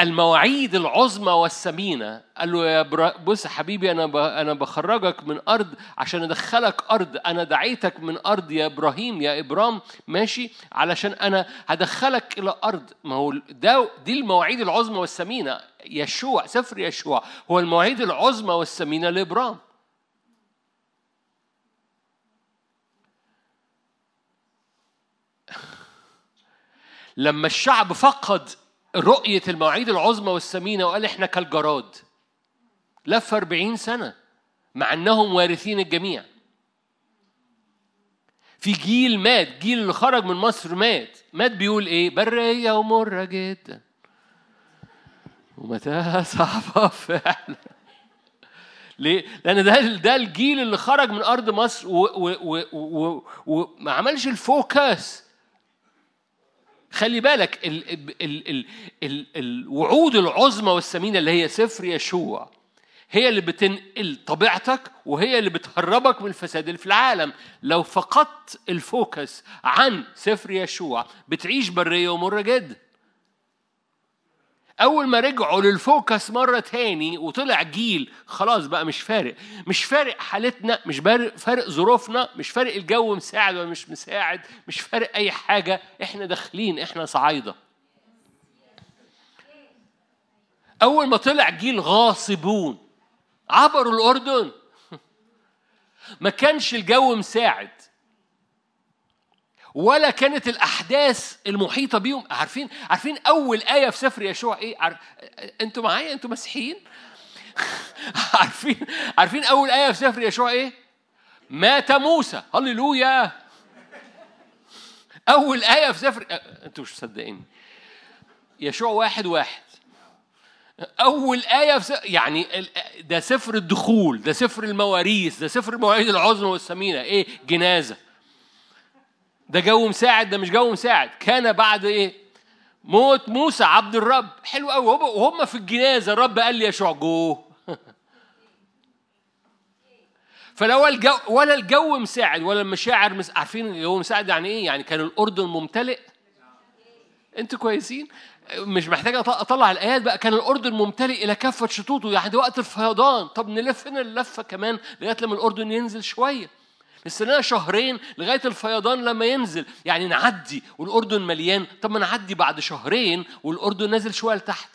المواعيد العظمى والثمينة. قال له يا بص حبيبي أنا أنا بخرجك من أرض عشان أدخلك أرض. أنا دعيتك من أرض يا إبراهيم يا إبرام. ماشي؟ علشان أنا هدخلك إلى أرض. ما هو ده دي المواعيد العظمى والثمينة. يشوع سفر يشوع هو المواعيد العظمى والثمينة لإبرام. لما الشعب فقد رؤية المواعيد العظمى والثمينة وقال إحنا كالجراد لف أربعين سنة مع أنهم وارثين الجميع. في جيل مات جيل اللي خرج من مصر مات. مات بيقول إيه؟ برية ومرة جدا. ومتاهة صعبة فعلا. ليه؟ لأن ده ده الجيل اللي خرج من أرض مصر وما عملش الفوكس. خلي بالك ال ال ال ال الوعود العظمى والثمينة اللي هي سفر يشوع هي اللي بتنقل طبيعتك وهي اللي بتهربك من الفساد اللي في العالم. لو فقدت الـ focus عن سفر يشوع بتعيش برية ومرة جدا أول ما رجعوا للـ focus مرة تاني وطلع جيل خلاص بقى مش فارق. مش فارق حالتنا مش فارق ظروفنا مش فارق الجو مساعد ولا مش مساعد مش فارق أي حاجة. إحنا داخلين إحنا صعايدة. أول ما طلع جيل غاصبون عبروا الأردن. ما كانش الجو مساعد. ولا كانت الأحداث المحيطة بيهم. عارفين؟ عارفين أول آية في سفر يشوع إيه؟ عارف... أنتوا معايا؟ أنتوا مسيحيين؟ عارفين؟ عارفين أول آية في سفر يشوع إيه؟ مات موسى. هللويا. أول آية في سفر أنتوا مش مصدقين يشوع واحد واحد. أول آية في يعني ده سفر الدخول ده سفر المواريث ده سفر المواعيد العظمى والثمينة. إيه؟ جنازة. ده جو مساعد ده مش جو مساعد. كان بعد إيه؟ موت موسى عبد الرب. حلو قوي وهم في الجنازة الرب قال لي يشوع جوه فلا الجو ولا الجو مساعد ولا المشاعر مس... عارفين الجو مساعد يعني إيه؟ يعني كان الأردن ممتلئ. أنتوا كويسين؟ مش محتاج أطلع الآيات بقى. كان الأردن ممتلئ إلى كافة شطوطه. يعني وقت الفيضان. طب نلف هنا اللفة كمان لغاية لما الأردن ينزل شوية. نستنى شهرين لغاية الفيضان لما ينزل. يعني نعدي والأردن مليان. طب ما نعدي بعد شهرين والأردن نازل شوية لتحت.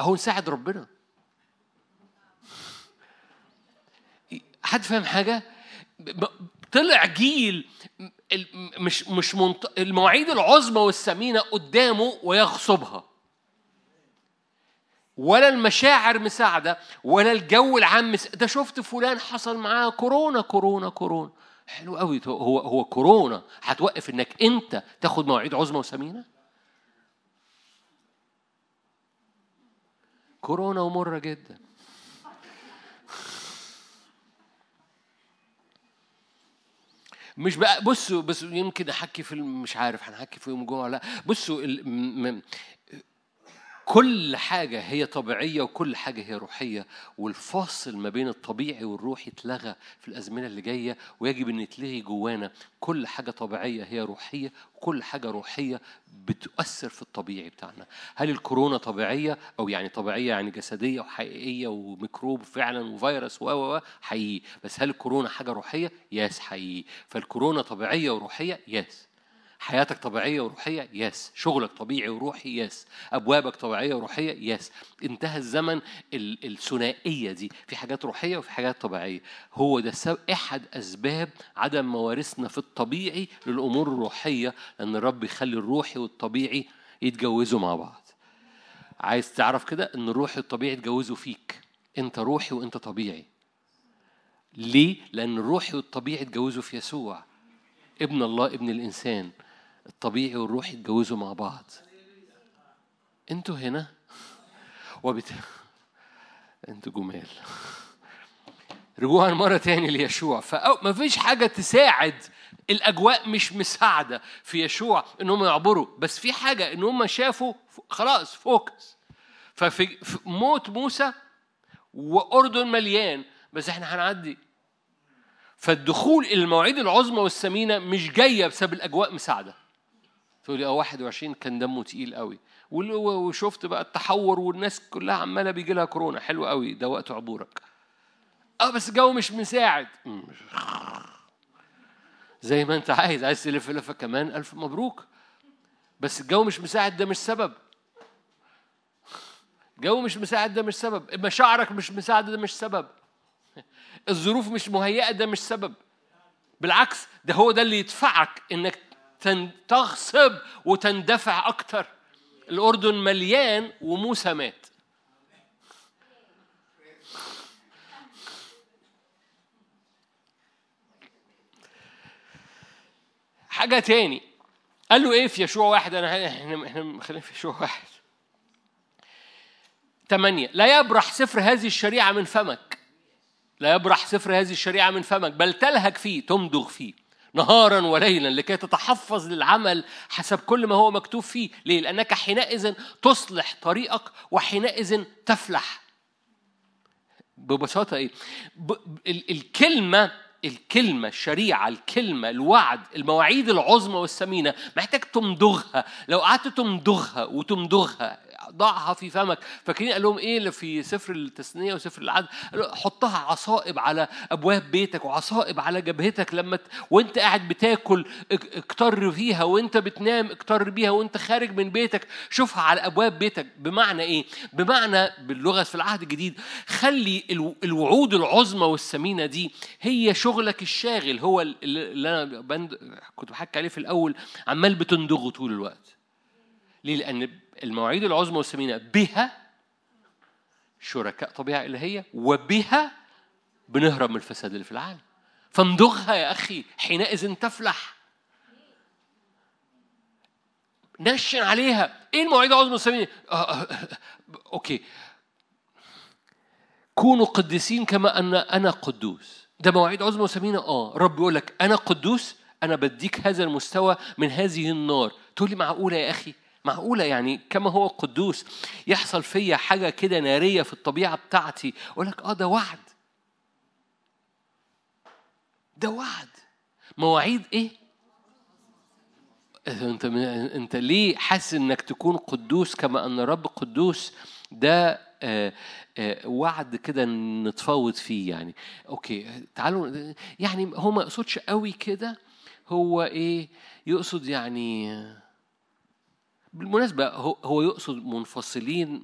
أهو نساعد ربنا. حد فاهم حاجة؟ طلع جيل مش مش منط... المواعيد العظمى والثمينة قدامه ويغصبها. ولا المشاعر مساعدة ولا الجو العام مس... ده شفت فلان حصل معاه كورونا كورونا كورونا. حلو قوي هو هو كورونا هتوقف إنك أنت تاخد مواعيد عظمى وثمينه كورونا ومرة جدا. مش بقى بصوا بس يمكن أحكي في مش عارف هنحكي في يوم الجمعة لأ. بصوا كل حاجة هي طبيعية وكل حاجة هي روحية والفاصل ما بين الطبيعي والروحي اتلغى في الأزمنة اللي جاية ويجب أن يتلغي جوانا. كل حاجة طبيعية هي روحية وكل حاجة روحية بتؤثر في الطبيعي بتاعنا. هل الكورونا طبيعية؟ أو يعني طبيعية يعني جسدية وحقيقية وميكروب فعلا وفيروس و و حقيقي. بس هل الكورونا حاجة روحية؟ يس حقيقي. فالكورونا طبيعية وروحية؟ يس حياتك طبيعية وروحية؟ yes شغلك طبيعي وروحي؟ yes أبوابك طبيعية وروحية؟ yes انتهى الزمن الثنائية دي. في حاجات روحية وفي حاجات طبيعية. هو ده أحد أسباب عدم مواريثنا في الطبيعي للأمور الروحية لأن الرب يخلي الروحي والطبيعي يتجوزوا مع بعض. عايز تعرف كده؟ إن الروحي والطبيعي يتجوزوا فيك. أنت روحي وأنت طبيعي. ليه؟ لأن الروحي والطبيعي اتجوزوا في يسوع ابن الله ابن الإنسان. الطبيعي والروحي يتجوزوا مع بعض. أنتوا هنا؟ وبت... أنتوا جمال. رجوعا مرة تاني ليشوع. فما فيش حاجة تساعد. الأجواء مش مساعدة في يشوع إن هم يعبروا. بس في حاجة إن هم شافوا خلاص فوكس. ففي موت موسى وأردن مليان. بس إحنا هنعدي. فالدخول إلى المواعيد العظمى والثمينة مش جاية بسبب الأجواء مساعدة. تقول لي آه 21 كان دمه تقيل قوي. وشفت بقى التحور والناس كلها عمالة بيجي لها كورونا. حلو قوي ده وقت عبورك. آه بس الجو مش مساعد. زي ما انت عايز عايز تلف لفة كمان ألف مبروك. بس الجو مش مساعد ده مش سبب. الجو مش مساعد ده مش سبب. مشاعرك مش مساعده ده مش سبب. الظروف مش مهيئة ده مش سبب. بالعكس ده هو ده اللي يدفعك إنك تغصب وتندفع أكتر. الأردن مليان وموسى مات. حاجة تاني. قال له إيه في يشوع واحد؟ أنا إحنا إحنا خلينا في يشوع واحد. ثمانية لا يبرح سفر هذه الشريعة من فمك. لا يبرح سفر هذه الشريعة من فمك بل تلهج فيه تمضغ فيه. نهارا وليلا لكي تتحفظ للعمل حسب كل ما هو مكتوب فيه. ليه؟ لأنك حينئذ تصلح طريقك وحينئذ تفلح. ببساطة إيه؟ ب... الكلمة الكلمة الشريعة الكلمة الوعد المواعيد العظمى والثمينة محتاج تمضغها. لو قعدت تمضغها وتمضغها ضعها في فمك. فاكرين قال لهم إيه اللي في سفر التثنية وسفر العدد حطها عصائب على أبواب بيتك وعصائب على جبهتك لما ت... وأنت قاعد بتاكل أكتر فيها وأنت بتنام أكتر بيها وأنت خارج من بيتك. شوفها على أبواب بيتك. بمعنى إيه؟ بمعنى باللغة في العهد الجديد خلي الوعود العظمى والثمينة دي هي شغلك الشاغل. هو اللي أنا بند... كنت بحكي عليه في الأول عمال بتندغه طول الوقت. ليه؟ لأن المواعيد العظمى والثمينة بها شركاء طبيعة إلهية وبها بنهرب من الفساد اللي في العالم. فامضغها يا أخي حينئذ تفلح. نشن عليها. إيه المواعيد العظمى والثمينة؟ آه، آه، أوكي. كونوا قديسين كما أن أنا قدوس. ده مواعيد عظمى وثمينة؟ آه. رب يقول لك أنا قدوس أنا بديك هذا المستوى من هذه النار. تقول لي معقولة يا أخي؟ معقولة يعني كما هو قدوس يحصل فيا حاجة كده نارية في الطبيعة بتاعتي أقول لك آه ده وعد. ده وعد. مواعيد إيه؟ أنت أنت ليه حاسس إنك تكون قدوس كما أن الرب قدوس؟ ده آه آه وعد كده نتفاوض فيه يعني. okay تعالوا يعني هو ما يقصدش قوي كده هو إيه؟ يقصد يعني بالمناسبة هو يقصد منفصلين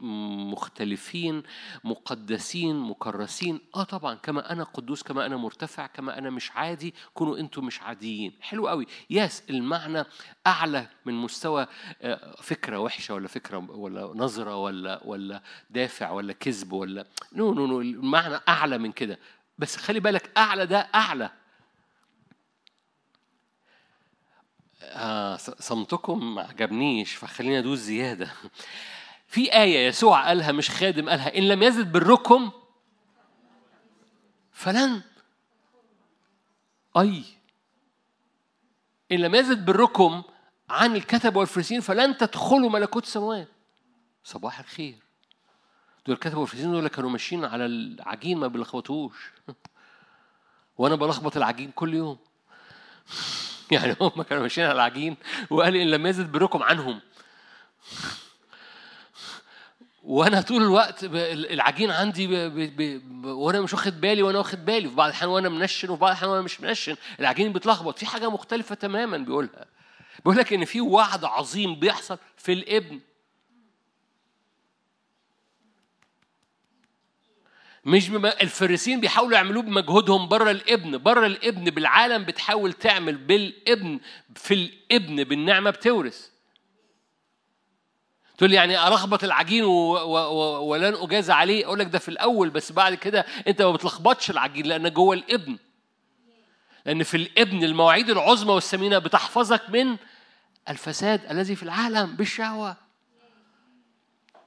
مختلفين مقدسين مكرسين. آه طبعا كما أنا قدوس كما أنا مرتفع كما أنا مش عادي كونوا أنتم مش عاديين. حلو قوي. yes المعنى أعلى من مستوى آه، فكرة وحشة ولا فكرة ولا نظرة ولا ولا دافع ولا كذب ولا. no no no المعنى أعلى من كده. بس خلي بالك أعلى ده أعلى. آه صمتكم ما عجبنيش فخلينا أدوس زيادة. في آية يسوع قالها مش خادم قالها إن لم يزد بركم فلن. أي. إن لم يزد بركم عن الكتب والفريسين فلن تدخلوا ملكوت السماوات صباح الخير. دول الكتب والفريسين دول كانوا ماشيين على العجين ما بيلخبطوش. وأنا بلخبط العجين كل يوم. يعني هم كانوا ماشيين على العجين وقال إن لم يزد بركم عنهم. وأنا طول الوقت العجين عندي ب... ب... وأنا مش واخد بالي وأنا واخد بالي في بعض الأحيان وأنا منشن وفي بعض الأحيان وأنا مش منشن العجين بيتلخبط. في حاجة مختلفة تماما بيقولها. بيقول لك إن في وعد عظيم بيحصل في الابن. مش بم... الفريسين بيحاولوا يعملوه بمجهودهم بره الابن. بره الابن بالعالم بتحاول تعمل بالابن في الابن بالنعمة بتورث. تقول لي يعني ألخبط العجين و... و... و... ولن أجاز عليه؟ أقول لك ده في الأول بس بعد كده أنت ما بتلخبطش العجين لأن جوه الابن. لأن في الابن المواعيد العظمى والثمينة بتحفظك من الفساد الذي في العالم بالشهوة.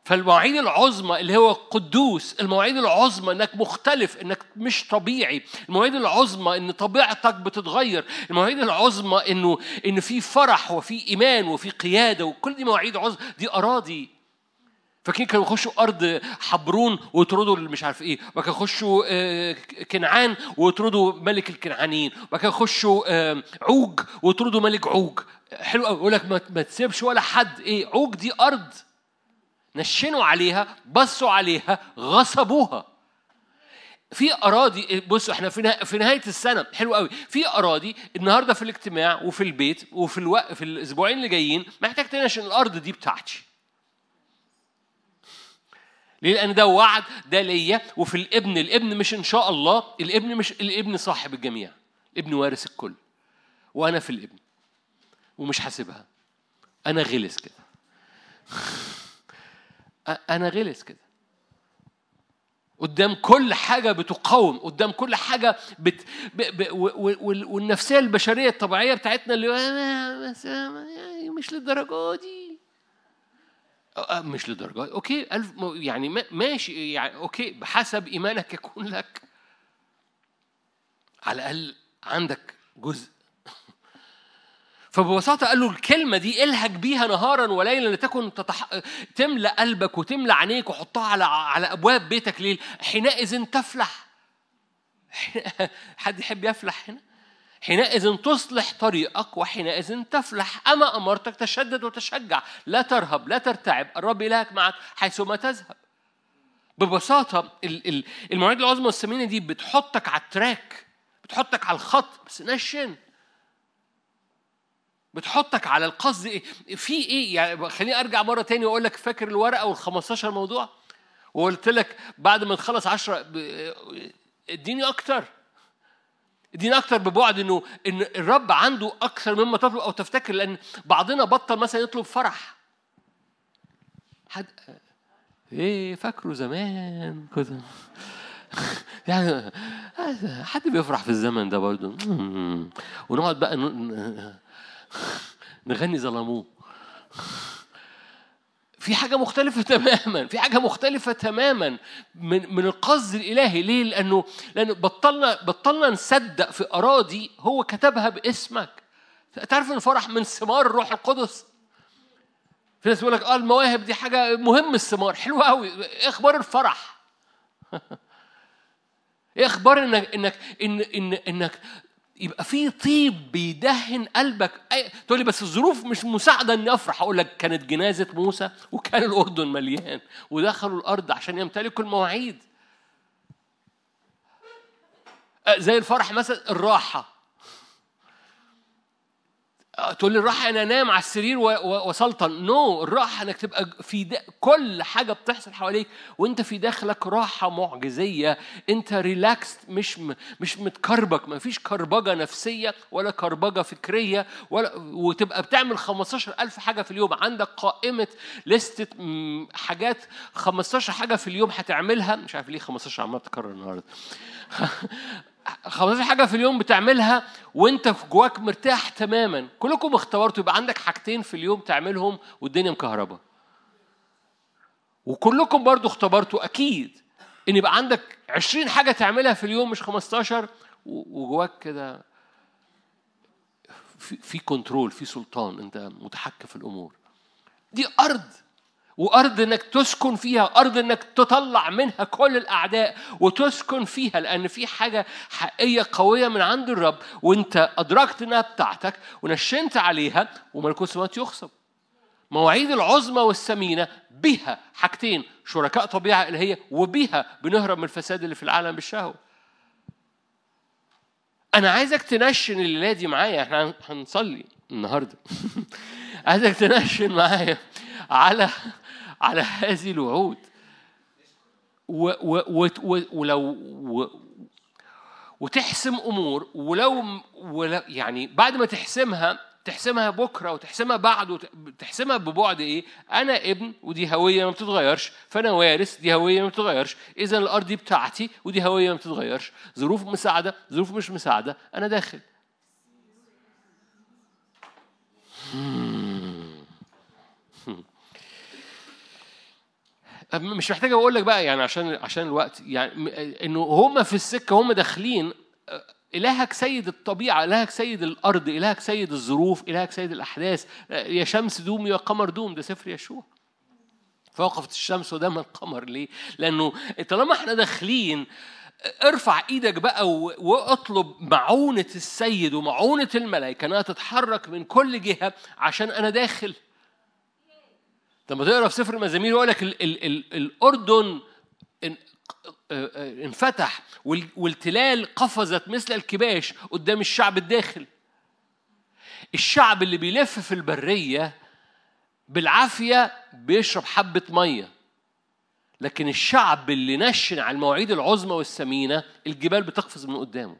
فالمواعيد العظمى اللي هو قدوس المواعيد العظمى إنك مختلف إنك مش طبيعي. المواعيد العظمى إن طبيعتك بتتغير. المواعيد العظمى إنه إن في فرح وفي إيمان وفي قيادة وكل دي مواعيد عظمى دي أراضي. فاكرين كانوا يخشوا أرض حبرون ويطردوا مش عارف إيه. وبعد كده يخشوا آه، كنعان ويطردوا ملك الكنعانيين. وبعد كده يخشوا آه، عوج ويطردوا ملك عوج. حلو قوي يقول لك ما تسيبش ولا حد. إيه؟ عوج دي أرض. نشنوا عليها بصوا عليها غصبوها. في أراضي بصوا إحنا في في نهاية السنة حلو قوي. في أراضي النهارده في الاجتماع وفي البيت وفي الوقت في الأسبوعين اللي جايين محتاج تنشن الأرض دي بتاعتي. ليه؟ لأن ده وعد ده ليا وفي الابن الابن مش إن شاء الله الابن مش الابن صاحب الجميع. الابن وارث الكل. وأنا في الابن. ومش حاسبها. أنا غلس كده. أنا غلس كده. قدام كل حاجة بتقاوم قدام كل حاجة بت... ب... ب... والنفسية البشرية الطبيعية بتاعتنا اللي يعني مش للدرجة دي. مش للدرجة okay ألف يعني ماشي يعني okay بحسب إيمانك يكون لك. على الأقل عندك جزء فببساطة قال له الكلمة دي الهج بيها نهارا وليلا لتكن تتح... تملأ قلبك وتملأ عينيك وحطها على على أبواب بيتك ليل. حينئذ تفلح. حد يحب يفلح هنا؟ حينئذ تصلح طريقك وحينئذ تفلح. أما أمرتك تشدد وتشجع. لا ترهب لا ترتعب. الرب إلهك معك حيثما تذهب. ببساطة المواعيد العظمى والثمينة دي بتحطك على التراك بتحطك على الخط بس نشن. بتحطك على القصد إيه؟ في إيه؟ يعني خليني أرجع مرة تاني وأقول لك فاكر الورقة وال 15 موضوع؟ وقلت لك بعد ما تخلص 10 اديني أكتر. اديني أكتر ببعد إنه إن الرب عنده أكثر مما تطلب أو تفتكر لأن بعضنا بطل مثلا يطلب فرح. حد إيه فاكره زمان كده. يعني حد بيفرح في الزمن ده برضه. ونقعد بقى نغني ظلموه. في حاجة مختلفة تماما في حاجة مختلفة تماما من من القصد الإلهي. ليه؟ لأنه لأنه بطلنا بطلنا نصدق في أراضي هو كتبها باسمك. تعرف الفرح من ثمار الروح القدس؟ في ناس يقول لك آه المواهب دي حاجة مهم الثمار. حلوة قوي إيه أخبار الفرح؟ إيه أخبار إنك إنك إن إن إنك يبقى في طيب بيدهن قلبك. أي... تقول لي بس الظروف مش مساعدة إني أفرح. أقول لك كانت جنازة موسى وكان الأردن مليان ودخلوا الأرض عشان يمتلكوا المواعيد. زي الفرح مثلا الراحة. تقول لي الراحة أنا أنام على السرير وسلطن no no. الراحة إنك تبقى في دا كل حاجة بتحصل حواليك وأنت في داخلك راحة معجزية. أنت relaxed مش م... مش متكربك. ما فيش كربجة نفسية ولا كربجة فكرية ولا وتبقى بتعمل 15000 حاجة في اليوم. عندك قائمة لستة حاجات 15 حاجة في اليوم هتعملها. مش عارف ليه 15 عمال تكرر النهارده. 15 حاجة في اليوم بتعملها وانت في جواك مرتاح تماما. كلكم اختبرتوا يبقى عندك حاجتين في اليوم تعملهم والدنيا مكهربة. وكلكم برضو اختبرتوا أكيد إن يبقى عندك 20 حاجة تعملها في اليوم مش 15 وجواك كده في, في كنترول في سلطان أنت متحكم في الأمور. دي أرض. وأرض إنك تسكن فيها أرض إنك تطلع منها كل الأعداء وتسكن فيها لأن في حاجة حقيقية قوية من عند الرب وأنت أدركت إنها بتاعتك ونشنت عليها وملكوت السماوات يخصب مواعيد العظمى والثمينة بها حاجتين شركاء طبيعة إلهية وبها بنهرب من الفساد اللي في العالم بالشهوة. أنا عايزك تنشن الليلة دي معايا إحنا هنصلي النهارده. عايزك تنشن معايا على على هذه الوعود. و و و ولو و وتحسم أمور ولو, ولو يعني بعد ما تحسمها تحسمها بكرة وتحسمها بعد وتحسمها ببعد إيه؟ أنا ابن ودي هوية ما بتتغيرش فأنا وارث دي هوية ما بتتغيرش. اذا الأرض دي بتاعتي ودي هوية ما بتتغيرش. ظروف مساعدة ظروف مش مساعدة أنا داخل. مش محتاج أقول لك بقى يعني عشان عشان الوقت يعني إنه هم في السكة هم داخلين إلهك سيد الطبيعة إلهك سيد الأرض إلهك سيد الظروف إلهك سيد الأحداث يا شمس دوم يا قمر دوم ده سفر يشوع فوقفت الشمس ودام القمر ليه؟ لأنه طالما إحنا داخلين ارفع إيدك بقى واطلب معونة السيد ومعونة الملائكة إنها تتحرك من كل جهة عشان أنا داخل لما تقرا في سفر المزامير يقول لك ال ال ال الأردن انفتح والتلال قفزت مثل الكباش قدام الشعب الداخل الشعب اللي بيلف في البرية بالعافية بيشرب حبة مية. لكن الشعب اللي نشن على المواعيد العظمى والثمينة الجبال بتقفز من قدامه.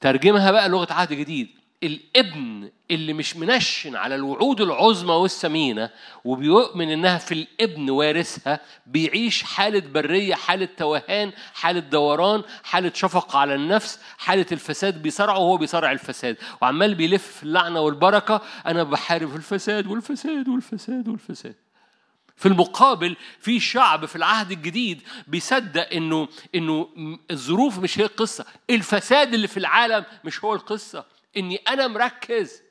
ترجمها بقى لغة عهد جديد. الابن اللي مش منشن على الوعود العظمى والثمينة وبيؤمن إنها في الابن وارثها بيعيش حالة برية حالة توهان حالة دوران حالة شفقة على النفس حالة الفساد بيصارعه وهو بيصارع الفساد. وعمال بيلف اللعنة والبركة أنا بحارب الفساد والفساد والفساد والفساد. في المقابل في شعب في العهد الجديد بيصدق إنه إنه الظروف مش هي القصة الفساد اللي في العالم مش هو القصة. إني أنا مركز.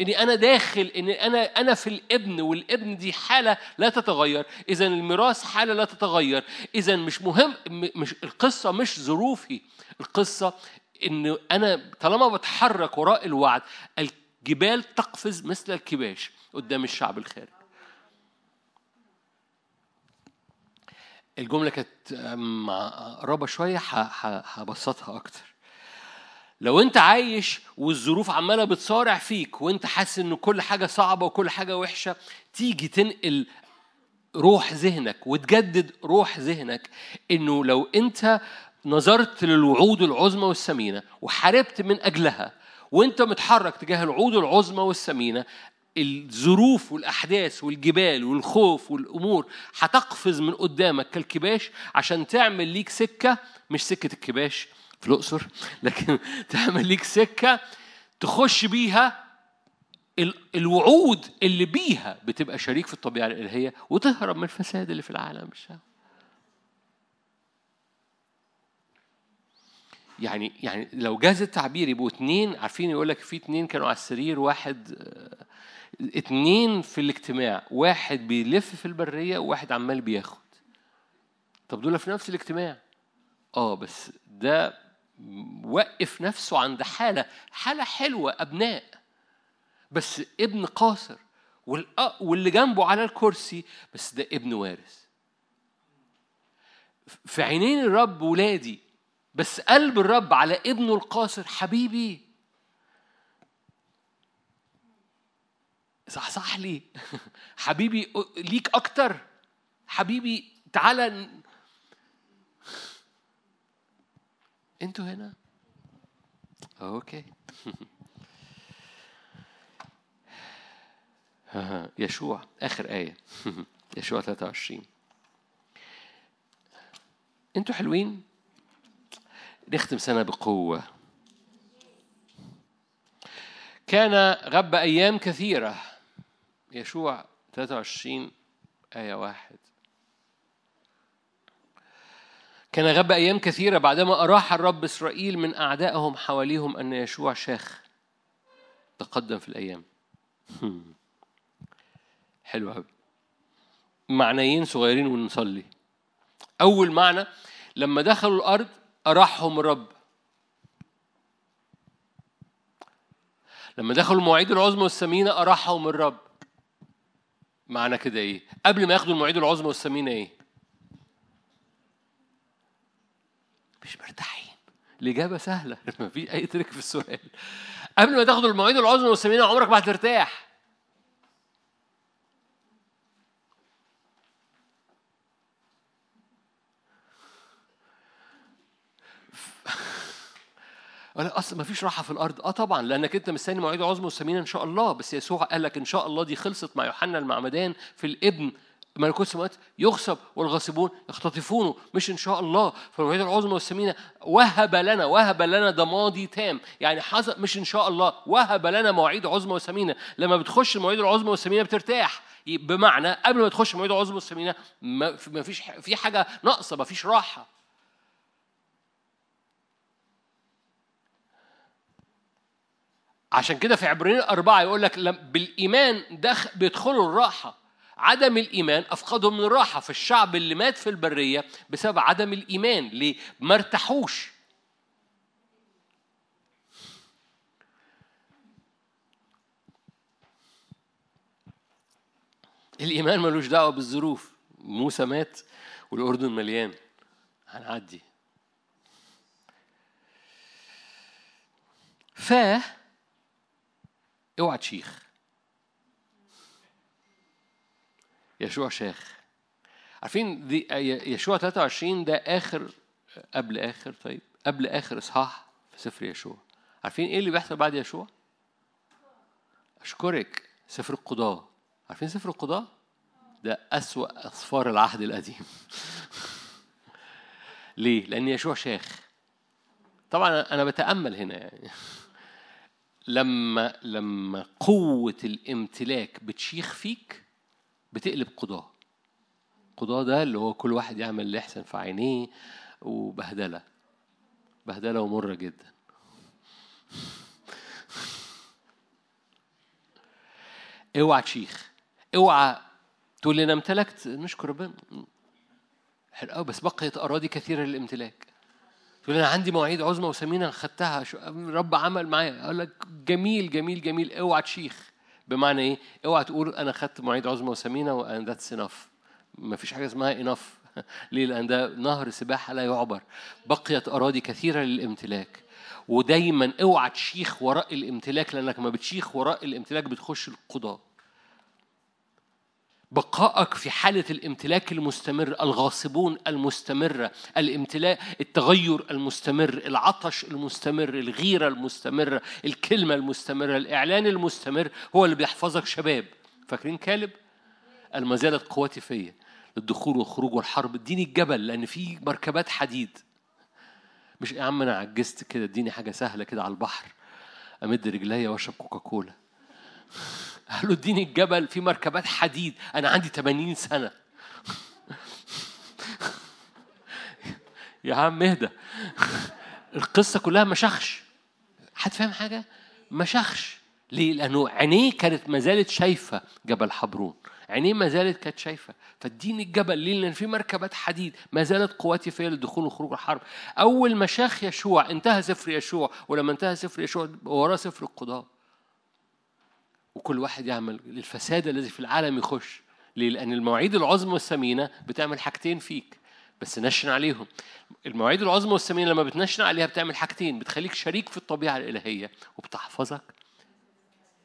إني أنا داخل. إني أنا أنا في الإبن والإبن دي حالة لا تتغير. إذا الميراث حالة لا تتغير. إذا مش مهم مش القصة مش ظروفي. القصة إن أنا طالما بتحرك وراء الوعد الجبال تقفز مثل الكباش قدام الشعب الخارج الجملة كانت قرابه شوية هبسطها أكتر. لو انت عايش والظروف عمالة بتصارع فيك وانت حاسس ان كل حاجة صعبة وكل حاجة وحشة تيجي تنقل روح ذهنك وتجدد روح ذهنك انه لو انت نظرت للوعود العظمى والثمينة وحاربت من أجلها وانت متحرك تجاه الوعود العظمى والثمينة الظروف والأحداث والجبال والخوف والأمور هتقفز من قدامك كالكباش عشان تعمل ليك سكة مش سكة الكباش. في الأقصر لكن تعمل ليك سكة تخش بيها الوعود اللي بيها بتبقى شريك في الطبيعة الإلهية وتهرب من الفساد اللي في العالم. الشهوة يعني يعني لو جاز التعبير يبقوا اتنين عارفين يقول لك في اتنين كانوا على السرير واحد آه، اتنين في الاجتماع واحد بيلف في البرية وواحد عمال بياخد. طب دول في نفس الاجتماع. آه بس ده وقف نفسه عند حالة حالة حلوة أبناء. بس ابن قاصر واللي جنبه على الكرسي بس ده ابن وارث. في عينين الرب ولادي بس قلب الرب على ابنه القاصر حبيبي. صح صح لي. حبيبي ليك أكتر. حبيبي تعالى أنتوا هنا؟ أوكي. يشوع آخر آية. يشوع 23 أنتوا حلوين؟ نختم سنة بقوة. كان غب أيام كثيرة. يشوع 23 آية واحد. كان غب أيام كثيرة بعدما أراح الرب إسرائيل من أعدائهم حواليهم أن يشوع شاخ تقدم في الأيام. حلو قوي معنيين صغيرين ونصلي. أول معنى لما دخلوا الأرض أراحهم الرب. لما دخلوا المواعيد العظمى والثمينة أراحهم الرب. معنى كده إيه؟ قبل ما ياخدوا المواعيد العظمى والثمينة إيه؟ مش مرتاحين. الإجابة سهلة. ما فيش أي ترك في السؤال. قبل ما تاخدوا المواعيد العظمى والثمينة عمرك ما هترتاح. لا أصل ما فيش راحة في الأرض. آه طبعا لأنك أنت مستني مواعيد عظمى وثمينه إن شاء الله. بس يسوع قال لك إن شاء الله دي خلصت مع يوحنا المعمدان في الإبن. ملكوت السماوات يغصب والغاصبون يختطفونه. مش إن شاء الله. فالمواعيد العظمى والثمينة وهب لنا وهب لنا ده ماضي تام. يعني حصل مش إن شاء الله. وهب لنا مواعيد عظمى وثمينه لما بتخش المواعيد العظمى والثمينة بترتاح. بمعنى قبل ما تخش المواعيد العظمى والثمينة ما فيش في حاجة ناقصة ما فيش راحة. عشان كده في عبرين أربعة يقول لك بالإيمان دخ بيدخلوا الراحة. عدم الإيمان أفقدهم من الراحة في الشعب اللي مات في البرية بسبب عدم الإيمان ليه؟ ما ارتاحوش. الإيمان ملوش دعوة بالظروف. موسى مات والأردن مليان. هنعدي. ف اوعى تشيخ. يشوع شاخ عارفين دي يشوع 23 ده آخر قبل آخر طيب قبل آخر إصحاح في سفر يشوع. عارفين إيه اللي بيحصل بعد يشوع؟ أشكرك سفر القضاء. عارفين سفر القضاء؟ ده أسوأ أسفار العهد القديم. ليه؟ لأن يشوع شاخ طبعا أنا بتأمل هنا يعني. لما لما قوة الامتلاك بتشيخ فيك بتقلب قضاء قضاء ده اللي هو كل واحد يعمل اللي يحسن في عينيه وبهدلة. بهدلة ومرة جدا. اوعى تشيخ. اوعى تقول لي أنا امتلكت. نشكر ربنا حلو بس بقيت أراضي كثيرة للامتلاك. تقول أنا عندي مواعيد عظمى وثمينة خدتها. رب عمل معايا. أقول لك جميل جميل جميل. اوعى تشيخ. بمعنى إيه؟ اوعى تقول أنا خدت مواعيد عظمى وثمينه and that's enough ما فيش حاجة اسمها enough ليه؟ لأن ده نهر سباحة لا يعبر. بقيت أراضي كثيرة للامتلاك. ودايما اوعى تشيخ وراء الامتلاك لأنك لما بتشيخ وراء الامتلاك بتخش القضاء. بقائك في حالة الامتلاك المستمر الغاصبون المستمرة الامتلاك التغير المستمر العطش المستمر الغيرة المستمرة الكلمة المستمرة الإعلان المستمر هو اللي بيحفظك شباب. فاكرين كالب؟ ما زالت قوتي فيا الدخول والخروج والحرب. اديني الجبل لأن في مركبات حديد. مش يا عم أنا عجزت كده اديني حاجة سهلة كده على البحر أمد رجليا وأشرب كوكاكولا. قال له اديني الجبل في مركبات حديد. أنا عندي 80 سنة. يا عم اهدى. القصة كلها مشخش حد فاهم حاجة؟ مشخش ليه؟ لأنه عينيه كانت ما زالت شايفة جبل حبرون. عينيه ما زالت كانت شايفة. فاديني الجبل. ليه؟ لأن في مركبات حديد. ما زالت قواتي فيها للدخول وخروج الحرب. أول ما شاخ يشوع انتهى سفر يشوع. ولما انتهى سفر يشوع وراه سفر القضاه وكل واحد يعمل الفساد الذي في العالم يخش. ليه؟ لأن المواعيد العظمى والثمينة بتعمل حاجتين فيك بس نشن عليهم. المواعيد العظمى والثمينة لما بتنشن عليها بتعمل حاجتين بتخليك شريك في الطبيعة الإلهية وبتحفظك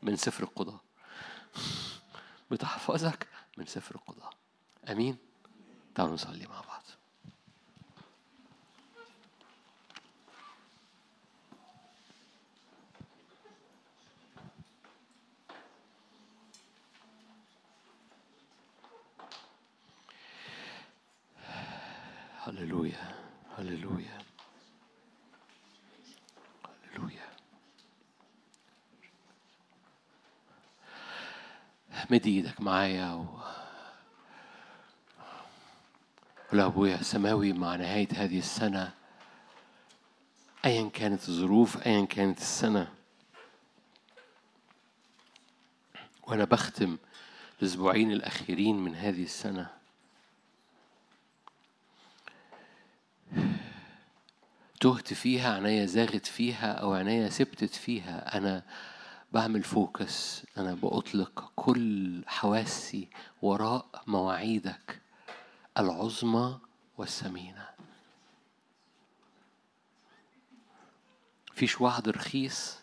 من سفر القضاء. بتحفظك من سفر القضاء. أمين. تعالوا نصلي مع بعض. هللويا هللويا هللويا مد إيدك معايا و... ولا ابويا السماوي مع نهايه هذه السنة ايا كانت الظروف ايا كانت السنة وأنا بختم الاسبوعين الاخيرين من هذه السنة تهت فيها عينيا زاغت فيها أو عينيا سبتت فيها أنا بعمل فوكس أنا بأطلق كل حواسي وراء مواعيدك العظمى والثمينه مفيش وعد رخيص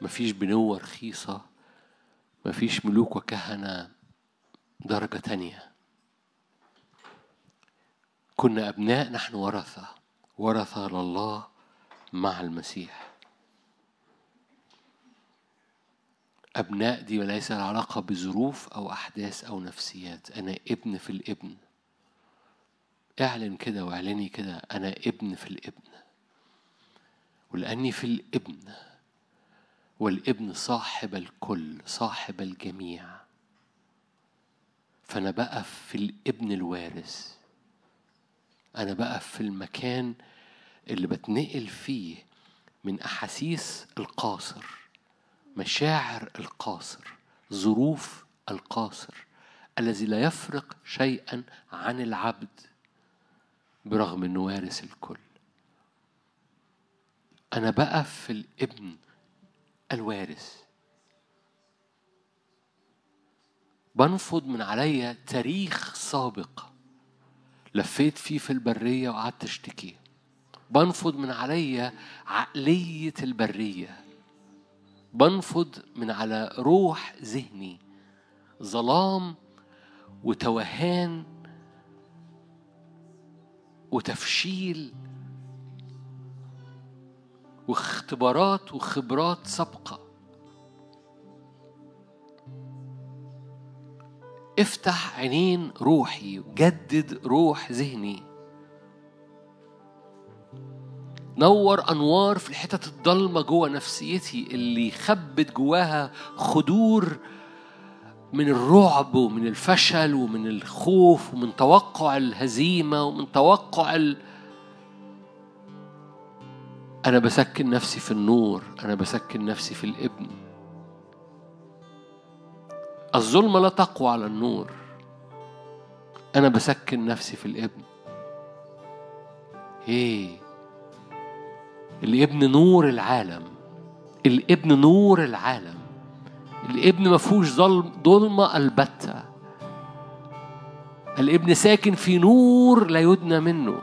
مفيش بنوة رخيصة مفيش ملوك وكهنة درجة تانية. كنا أبناء نحن ورثة. ورثة لله مع المسيح. أبناء دي وليس العلاقة بظروف أو أحداث أو نفسيات. أنا ابن في الابن. اعلن كده واعلني كده أنا ابن في الابن. ولأني في الابن والابن صاحب الكل صاحب الجميع. فأنا بقى في الابن الوارث. أنا بقى في المكان اللي بتنقل فيه من أحاسيس القاصر مشاعر القاصر ظروف القاصر الذي لا يفرق شيئا عن العبد برغم إنه وارث الكل. أنا بقى في الابن الوارث. بنفض من عليا تاريخ سابق. لفيت فيه في البرية وقعدت أشتكي. بنفض من عليا عقلية البرية. بنفض من على روح ذهني. ظلام وتوهان وتفشيل واختبارات وخبرات سابقة. افتح عينين روحي جدد روح ذهني. نور أنوار في الحتت الضلمة جوه نفسيتي اللي خبت جواها خدور من الرعب ومن الفشل ومن الخوف ومن توقع الهزيمة ومن توقع ال... أنا بسكن نفسي في النور أنا بسكن نفسي في الإبن. الظلمة لا تقوى على النور. أنا بسكن نفسي في الإبن. إيه؟ الإبن نور العالم. الإبن نور العالم. الإبن ما فيهوش ظلم ظلمة البتة. الإبن ساكن في نور لا يدنى منه.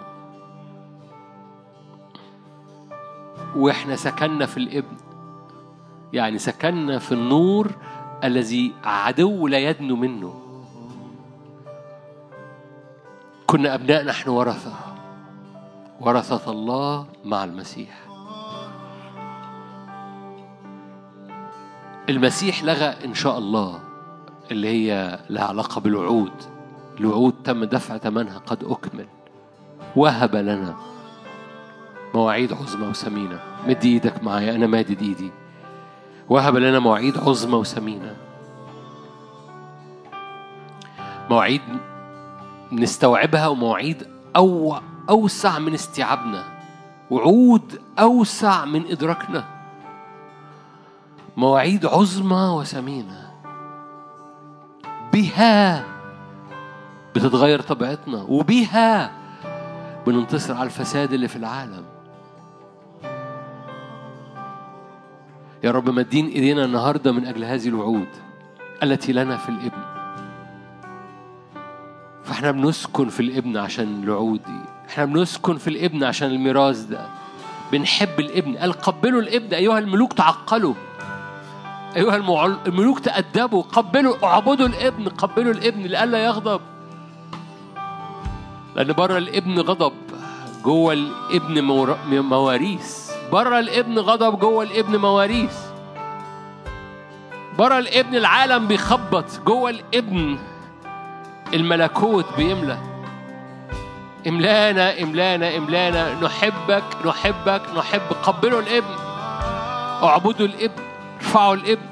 وإحنا سكننا في الإبن. يعني سكننا في النور الذي عدو لا يدنو منه. كنا أبناء نحن ورثة. ورثة الله مع المسيح. المسيح لغى إن شاء الله اللي هي لها علاقة بالوعود. الوعود تم دفع ثمنها قد أكمل. وهب لنا مواعيد عظمى وثمينة. مد إيدك معايا أنا مادد إيدي. وهب لنا مواعيد عظمى وثمينة. مواعيد نستوعبها ومواعيد أو أوسع من استيعابنا. وعود أوسع من إدراكنا. مواعيد عظمى وثمينة. بها بتتغير طبيعتنا. وبها بننتصر على الفساد اللي في العالم. يا رب مدين إيدينا النهارده من أجل هذه الوعود التي لنا في الإبن. فإحنا بنسكن في الإبن عشان الوعود دي. إحنا بنسكن في الإبن عشان الميراث ده. بنحب الإبن. قال قبلوا الإبن. أيها الملوك تعقلوا. المعل... الملوك تأدبوا. قبلوا اعبدوا الإبن. قبلوا الإبن. لئلا يغضب. لأن بره الإبن غضب. جوه الإبن. مواريث. بره الابن غضب جوه الابن مواريث. بره الابن العالم بيخبط جوه الابن الملكوت بيملى املانا املانا املانا نحبك نحبك نحب قبلوا الابن اعبدوا الابن ارفعوا الابن.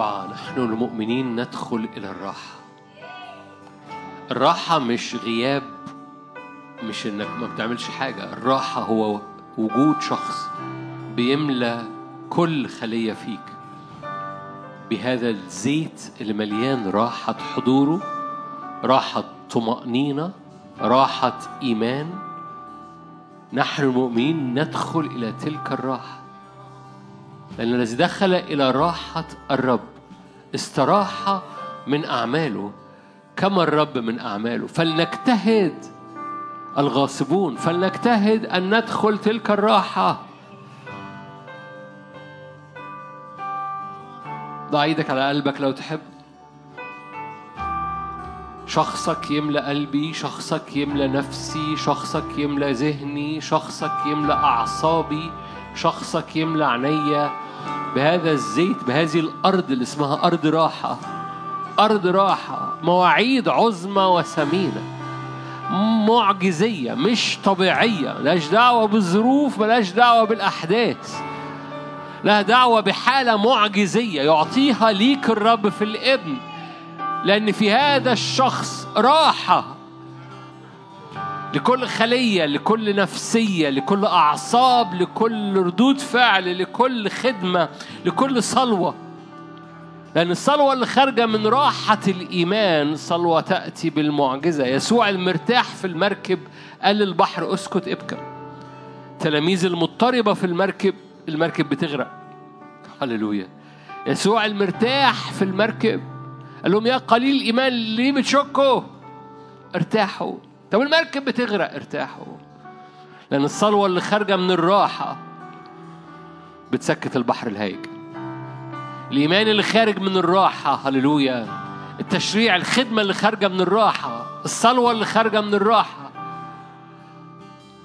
نحن المؤمنين ندخل إلى الراحة. الراحة مش غياب مش إنك ما بتعملش حاجة. الراحة هو وجود شخص بيملى كل خلية فيك. بهذا الزيت اللي مليان راحة حضوره راحة طمأنينة راحة إيمان نحن المؤمنين ندخل إلى تلك الراحة. لأن الذي دخل إلى راحة الرب استراح من أعماله كما الرب من أعماله. فلنجتهد الغاصبون فلنجتهد أن ندخل تلك الراحة. ضع إيدك على قلبك لو تحب. شخصك يملى قلبي شخصك يملى نفسي شخصك يملى ذهني شخصك يملى أعصابي شخصك يملى عينيا بهذا الزيت بهذه الأرض اللي اسمها أرض راحة. أرض راحة مواعيد عظمى وثمينة. معجزية مش طبيعية. ملهاش دعوة بالظروف ملهاش دعوة بالأحداث. لها دعوة بحالة معجزية يعطيها ليك الرب في الابن. لأن في هذا الشخص راحة. لكل خلية لكل نفسية لكل أعصاب لكل ردود فعل لكل خدمة لكل صلوة. لأن الصلوة اللي خارجة من راحة الإيمان صلوة تأتي بالمعجزة. يسوع المرتاح في المركب قال للبحر أسكت ابكم تلاميذ المضطربة في المركب المركب بتغرق. هللويا. يسوع المرتاح في المركب قال لهم يا قليل الإيمان ليه بتشكوا؟ ارتاحوا. طب المركب بتغرق ارتاحوا لأن الصلوة اللي خارجة من الراحة بتسكت البحر الهايج الإيمان اللي خارج من الراحة هللويا. التشريع الخدمة اللي خارجة من الراحة. الصلوة اللي خارجة من الراحة.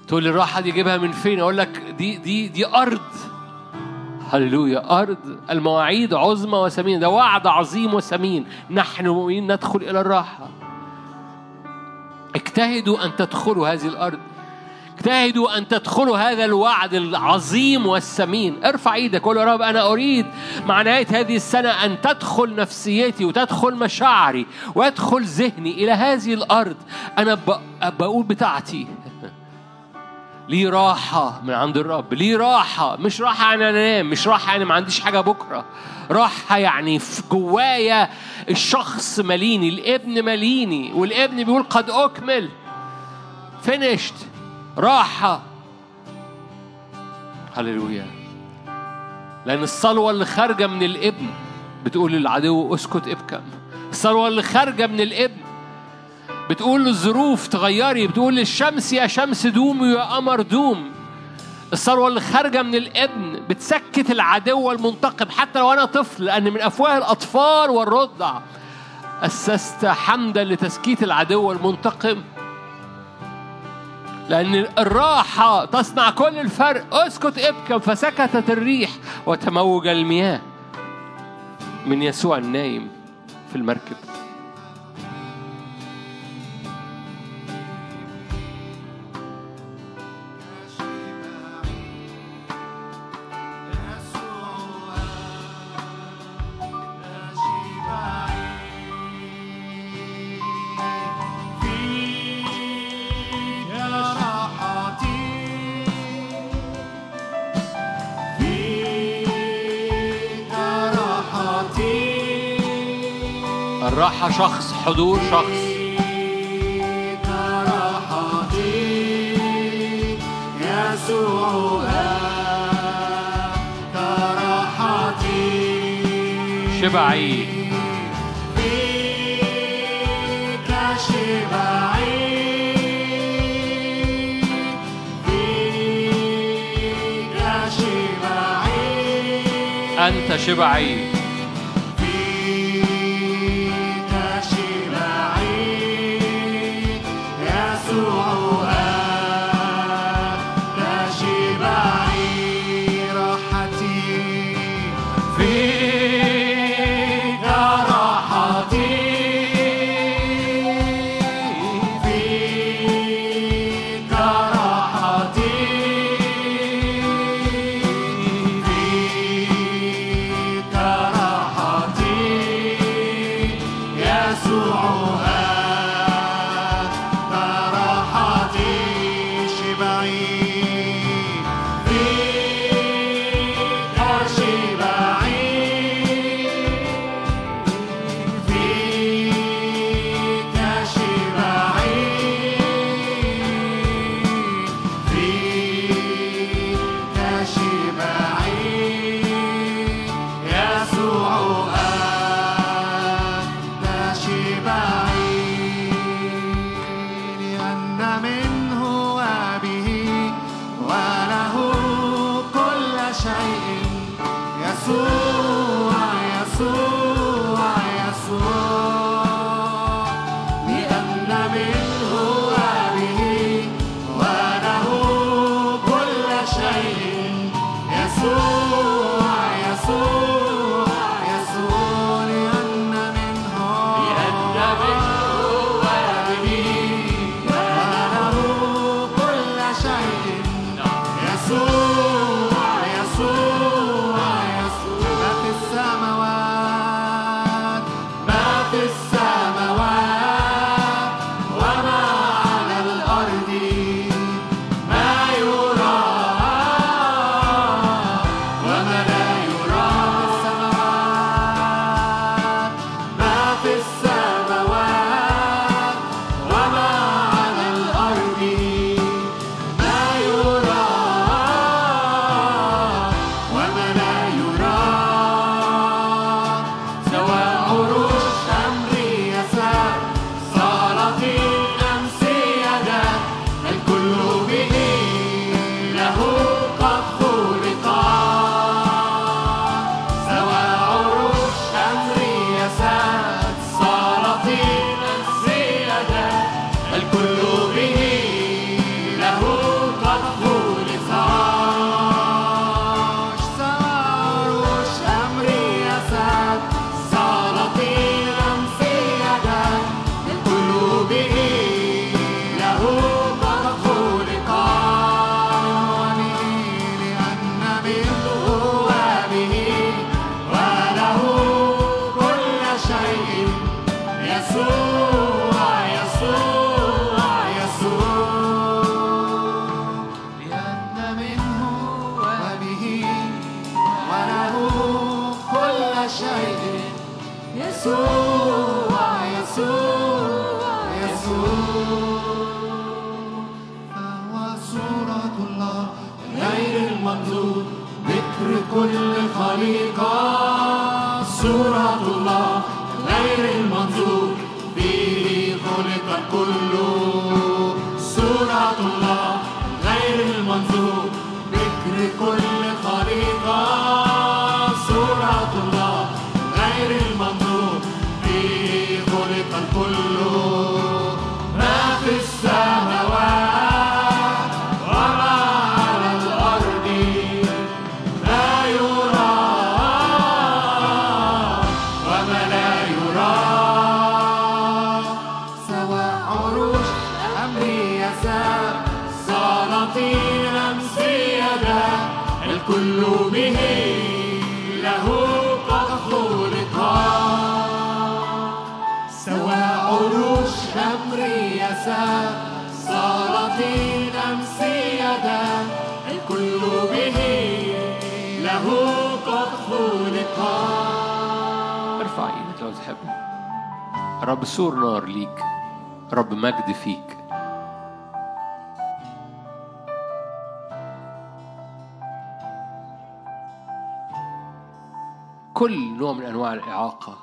تقول لي الراحة دي جيبها من فين؟ أقول لك دي دي دي أرض. هللويا أرض. المواعيد عظمى وثمينة. ده وعد عظيم وثمين. نحن مؤمنين ندخل إلى الراحة. اجتهدوا أن تدخلوا هذه الأرض. اجتهدوا أن تدخلوا هذا الوعد العظيم والثمين ارفع إيدك قول يا رب أنا أريد مع نهاية هذه السنة أن تدخل نفسيتي وتدخل مشاعري ويدخل ذهني إلى هذه الأرض. أنا بقول بتاعتي. ليه راحة من عند الرب؟ ليه راحة؟ مش راحة يعني أنا أنام مش راحة يعني ما عنديش حاجة بكرة. راحة يعني في جوايا الشخص مليني الابن مليني والابن بيقول قد أكمل. فينيشت راحة. هللويا. لأن الصلوة اللي خارجة من الابن بتقول للعدو أسكت ابكم. الصلوة اللي خارجة من الابن بتقول للظروف تغيري بتقول للشمس يا شمس دومي يا قمر دوم. الثروة اللي خارجة من الابن بتسكت العدو المنتقم حتى لو أنا طفل لأن من أفواه الأطفال والرضع. أسست حمدا لتسكيت العدو المنتقم لأن الراحة تصنع كل الفرق. اسكت ابكم فسكتت الريح وتموج المياه. من يسوع النايم في المركب. الراحة شخص حضور شخص. شبعي فيك شبعي فيك شبعي. أنت شبعي. ذكر كل خليقة سورة الله غير المنظور فيه خلق الكل رب سور نار ليك رب مجد فيك. كل نوع من أنواع الإعاقة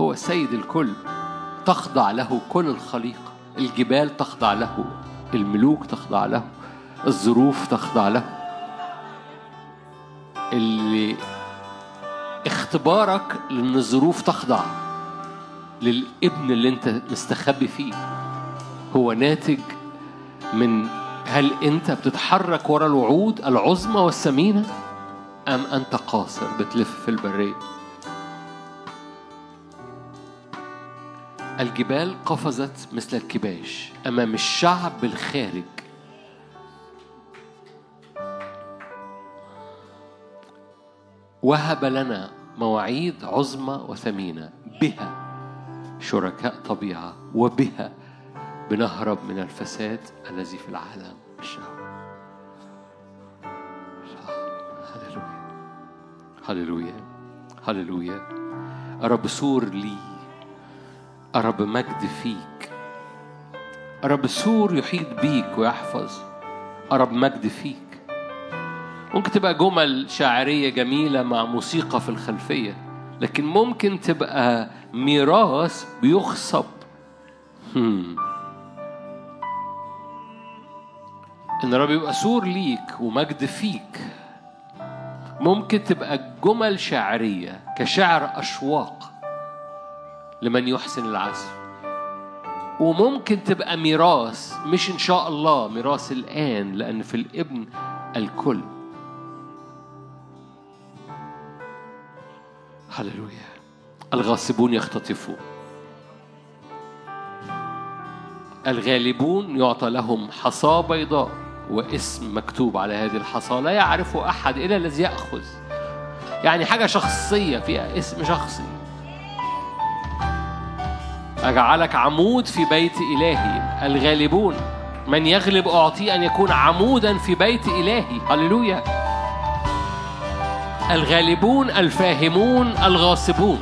هو سيد الكل تخضع له كل الخليقه الجبال تخضع له الملوك تخضع له الظروف تخضع له. اللي اختبارك لأن الظروف تخضع للابن اللي أنت مستخبي فيه. هو ناتج من هل أنت بتتحرك ورا الوعود العظمى والثمينة أم أنت قاصر بتلف في البرية؟ الجبال قفزت مثل الكباش أمام الشعب الخارج. وهب لنا مواعيد عظمى وثمينة. بها شركاء طبيعة وبها بنهرب من الفساد الذي في العالم. الشهوة هللويا. هللويا. هللويا. رب سور لي. رب مجد فيك. رب سور يحيط بيك ويحفظ. رب مجد فيك. ممكن تبقى جمل شاعرية جميلة مع موسيقى في الخلفية لكن ممكن تبقى ميراث بيخصب. إن الرب يبقى سور ليك ومجد فيك. ممكن تبقى جمل شعرية كشعر أشواق لمن يحسن العزف. وممكن تبقى ميراث مش إن شاء الله ميراث الآن لأن في الإبن الكل. هللويا. الغاصبون يختطفون. الغالبون يعطى لهم حصاة بيضاء واسم مكتوب على هذه الحصاة لا يعرفه أحد إلا الذي يأخذ. يعني حاجة شخصية فيها اسم شخصي. أجعلك عمود في بيت إلهي. الغالبون من يغلب أعطيه أن يكون عمودا في بيت إلهي. هللويا. الغالبون الفاهمون الغاصبون.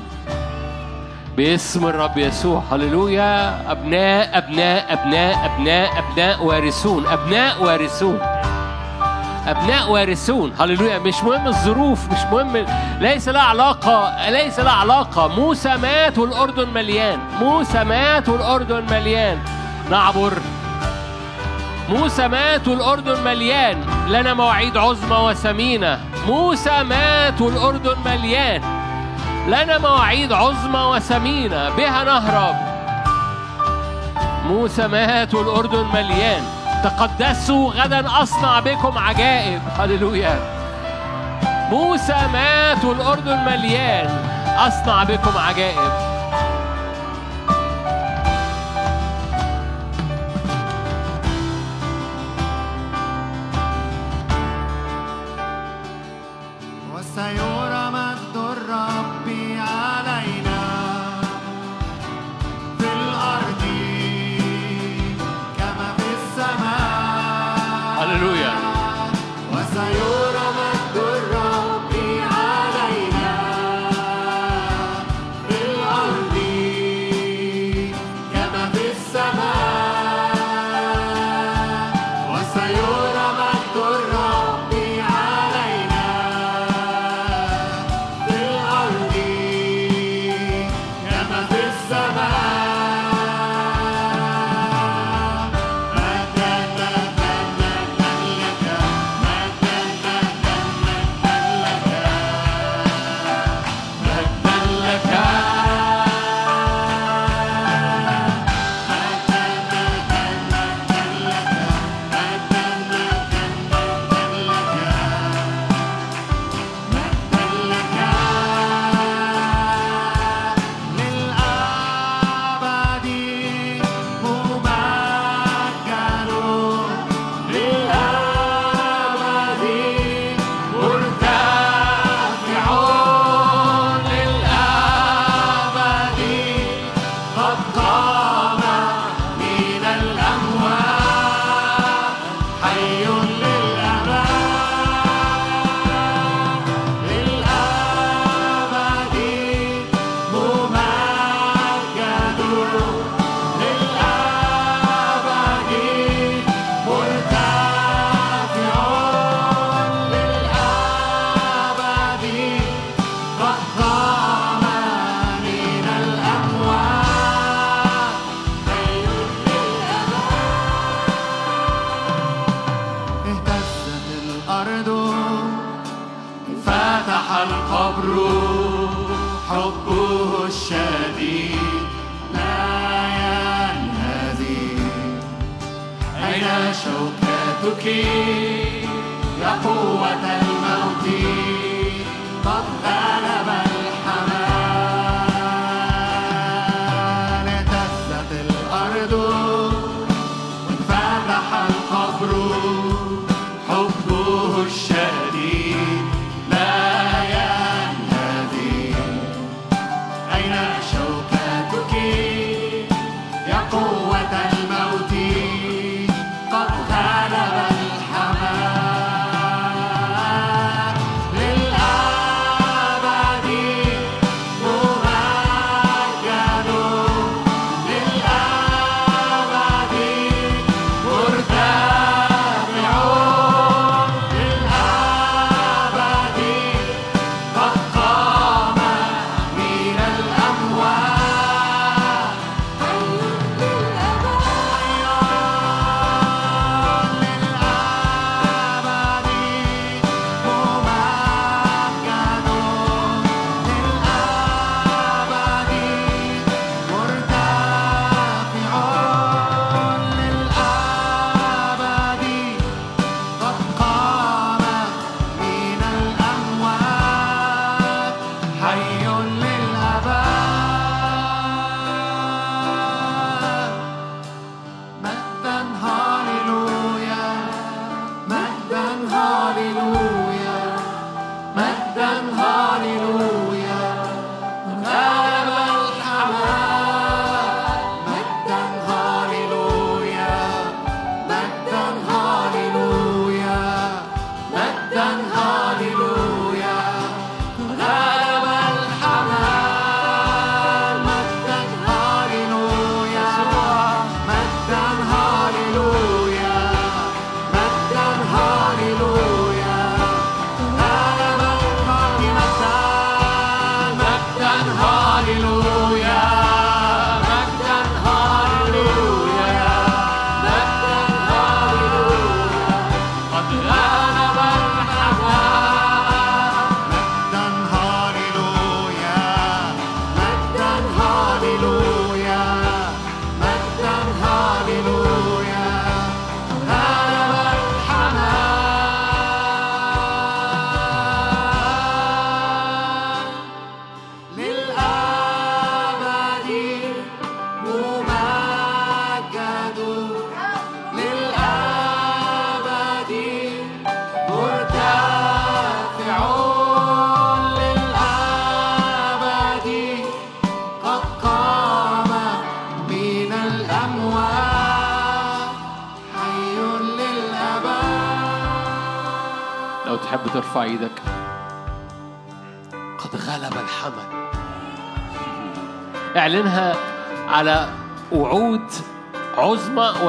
باسم الرب يسوع هللويا. أبناء أبناء أبناء أبناء أبناء وارثون أبناء وارثون. أبناء وارثون. هللويا. مش مهم الظروف مش مهم ليس لها علاقة ليس لها علاقة. موسى مات والأردن مليان. موسى مات والأردن مليان. نعبر. موسى مات والأردن مليان. لنا مواعيد عظمى وثمينة. موسى مات والأردن مليان. لنا مواعيد عظمى وثمينة. بها نهرب. موسى مات والأردن مليان. تقدسوا غدا أصنع بكم عجائب. هللويا. موسى مات والأردن مليان. أصنع بكم عجائب.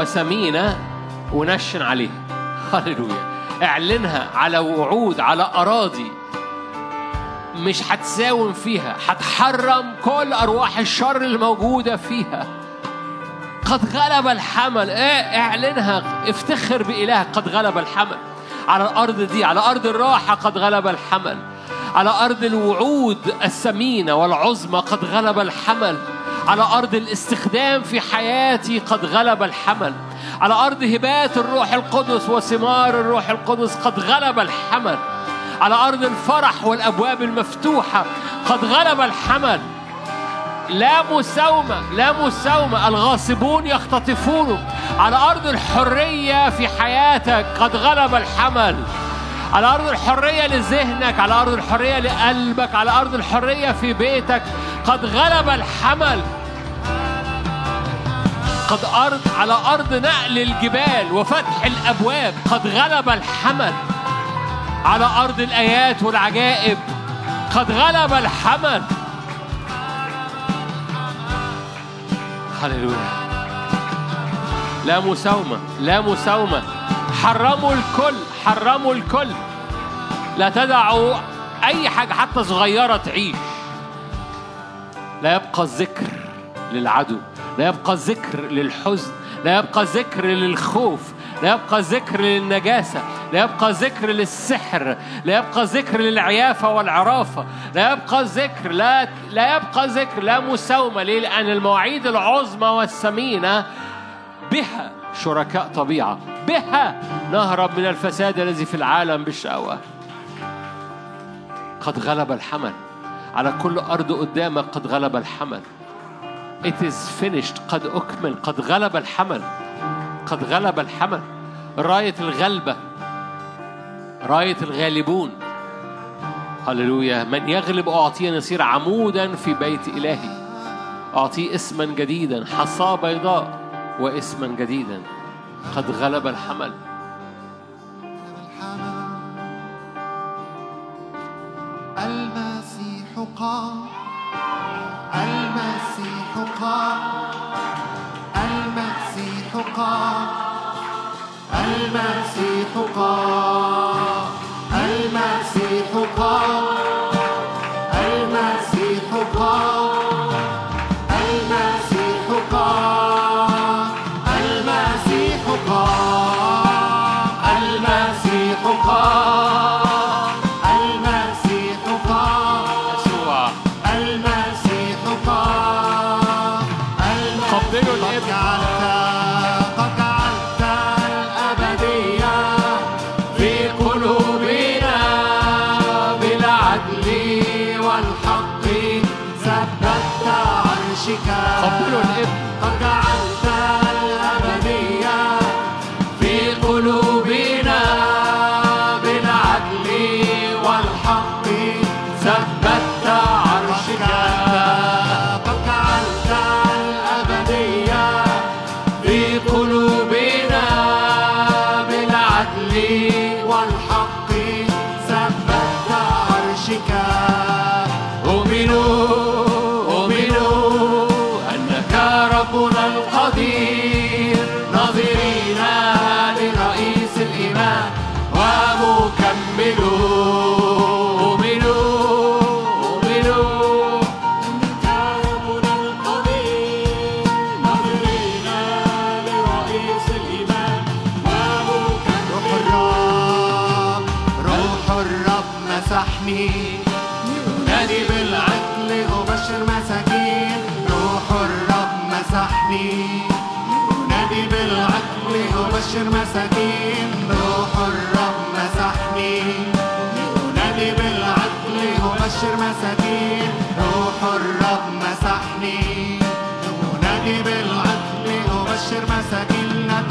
عظمى وثمينة ونشن عليها هللويا. اعلنها على وعود على أراضي مش هتساوم فيها هتحرم كل أرواح الشر اللي موجودة فيها. قد غلب الحمل. إيه اعلنها. افتخر بإلهك قد غلب الحمل. على الأرض دي على أرض الراحة قد غلب الحمل. على أرض الوعود الثمينة والعظمى قد غلب الحمل. على أرض الاستخدام في حياتي قد غلب الحمل. على أرض هبات الروح القدس وثمار الروح القدس قد غلب الحمل. على أرض الفرح والأبواب المفتوحة قد غلب الحمل. لا مساومة لا مساومة. الغاصبون يختطفونه على أرض الحرية في حياتك قد غلب الحمل. على أرض الحرية لذهنك على أرض الحرية لقلبك على أرض الحرية في بيتك. قد غلب الحمل. قد أرض على أرض نقل الجبال وفتح الأبواب. قد غلب الحمل. على أرض الآيات والعجائب. قد غلب الحمل. هللويا. لا مساومة لا مساومة. حرموا الكل حرموا الكل. لا تدعوا أي حاجة حتى صغيرة تعيش. لا يبقى ذكر للعدو لا يبقى ذكر للحزن لا يبقى ذكر للخوف لا يبقى ذكر للنجاسة لا يبقى ذكر للسحر لا يبقى ذكر للعيافة والعرافة لا يبقى ذكر لا لا يبقى ذكر لا مساومة ليه؟ لأن المواعيد العظمى والثمينة بها شركاء طبيعة. بها نهرب من الفساد الذي في العالم بالشهوة. قد غلب الحمل. على كل أرض قدامك قد غلب الحمل. It is finished. قد أكمل. قد غلب الحمل. قد غلب الحمل. راية الغلبة. راية الغالبون. هللويا. من يغلب أعطيه يصير عمودا في بيت إلهي. أعطيه اسما جديدا. حصاة بيضاء واسما جديدا. قد غلب الحمل. المسيح قام. المسيح قام. المسيح قام. المسيح قام. المسيح قام.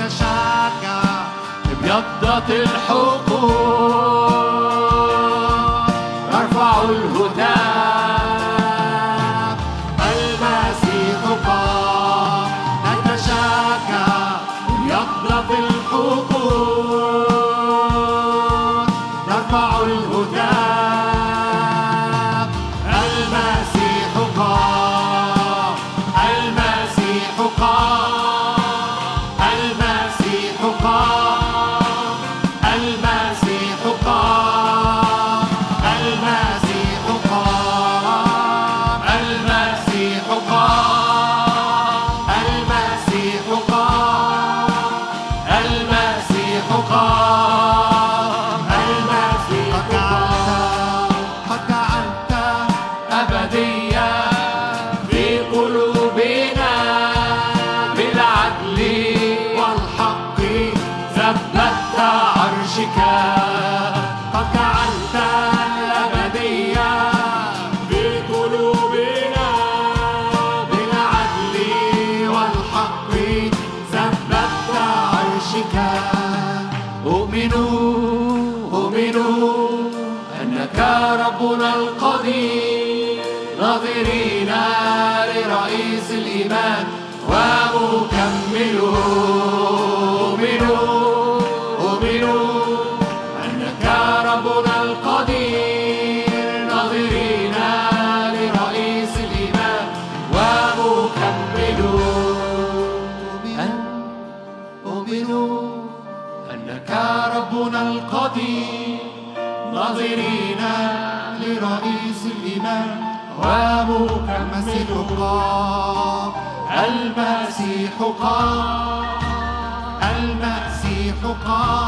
تشجع ابيضت الحقول. ارفعوا الهتاف